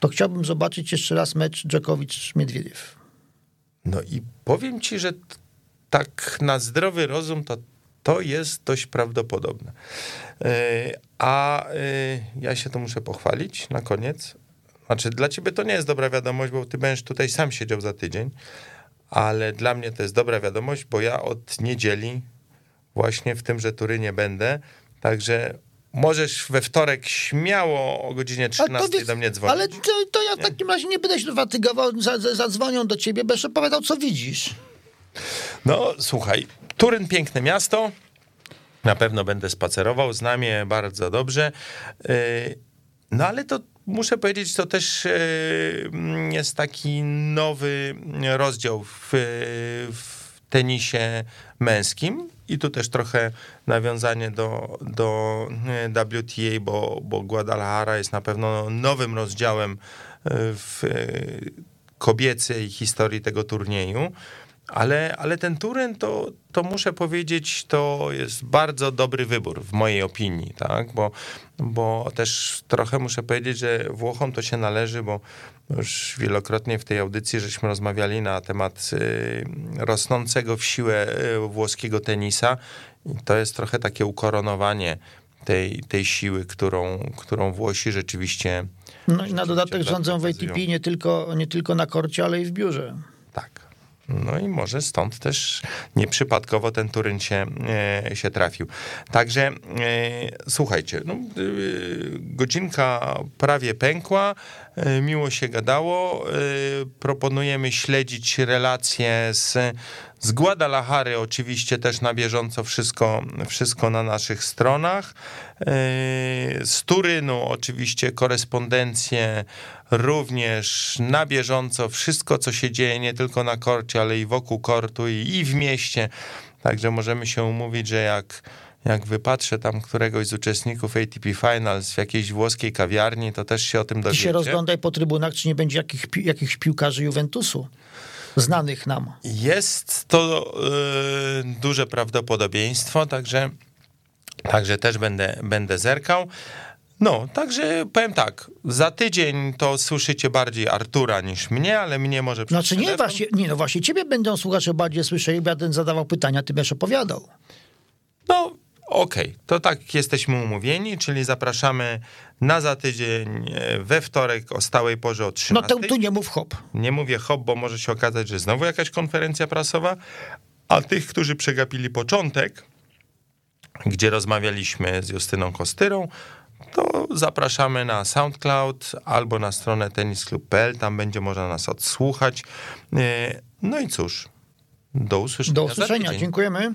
Speaker 3: to chciałbym zobaczyć jeszcze raz mecz Dżekowicz-Miedwiediew.
Speaker 2: No i powiem ci, że tak na zdrowy rozum to to jest dość prawdopodobne. E, a e, ja się to muszę pochwalić na koniec. Znaczy, dla ciebie to nie jest dobra wiadomość, bo ty będziesz tutaj sam siedział za tydzień, ale dla mnie to jest dobra wiadomość, bo ja od niedzieli właśnie w tymże Turynie będę, także możesz we wtorek śmiało o godzinie 13 do mnie dzwonić.
Speaker 3: Ale to, to ja w takim razie nie będę się fatygował, zadzwonią do ciebie, będziesz opowiadał, co widzisz.
Speaker 2: No, słuchaj, Turyn piękne miasto, na pewno będę spacerował, znam je bardzo dobrze. Y, no ale to muszę powiedzieć, to też y, jest taki nowy rozdział w, w tenisie męskim. I tu też trochę nawiązanie do, do WTA, bo, bo Guadalajara jest na pewno nowym rozdziałem y, w kobiecej historii tego turnieju. Ale, ale ten Turyn, to, to muszę powiedzieć, to jest bardzo dobry wybór w mojej opinii, tak? Bo, bo też trochę muszę powiedzieć, że Włochom to się należy, bo już wielokrotnie w tej audycji żeśmy rozmawiali na temat y, rosnącego w siłę y, włoskiego tenisa. I to jest trochę takie ukoronowanie tej, tej siły, którą, którą Włosi rzeczywiście.
Speaker 3: No i na dodatek rządzą w ATP nie tylko, nie tylko na korcie, ale i w biurze.
Speaker 2: Tak. No i może stąd też nieprzypadkowo ten Turyn się, e, się trafił. Także e, słuchajcie, no, e, godzinka prawie pękła, miło się gadało. Proponujemy śledzić relacje z, z Guadalajary, oczywiście też na bieżąco wszystko, wszystko na naszych stronach. Z Turynu oczywiście korespondencję również na bieżąco wszystko, co się dzieje nie tylko na korcie, ale i wokół kortu i, i w mieście. Także możemy się umówić, że jak jak wypatrzę tam któregoś z uczestników ATP Finals w jakiejś włoskiej kawiarni, to też się o tym dowiecie.
Speaker 3: I się rozglądaj po trybunach, czy nie będzie jakich, jakichś piłkarzy Juventusu znanych nam.
Speaker 2: Jest to yy, duże prawdopodobieństwo, także, także też będę, będę zerkał. No, także powiem tak, za tydzień to słyszycie bardziej Artura niż mnie, ale mnie może
Speaker 3: Znaczy nie, właśnie, nie, no właśnie ciebie będą słuchacze bardziej słyszeli, bo ja ten zadawał pytania, ty będziesz opowiadał.
Speaker 2: No, okej, okay. to tak jesteśmy umówieni, czyli zapraszamy na za tydzień e, we wtorek o stałej porze o 13.
Speaker 3: No to tu nie mów hop.
Speaker 2: Nie mówię hop, bo może się okazać, że znowu jakaś konferencja prasowa, a tych, którzy przegapili początek, gdzie rozmawialiśmy z Justyną Kostyrą, to zapraszamy na SoundCloud albo na stronę tenisklub.pl, tam będzie można nas odsłuchać. E, no i cóż, do usłyszenia.
Speaker 3: Do usłyszenia, dziękujemy.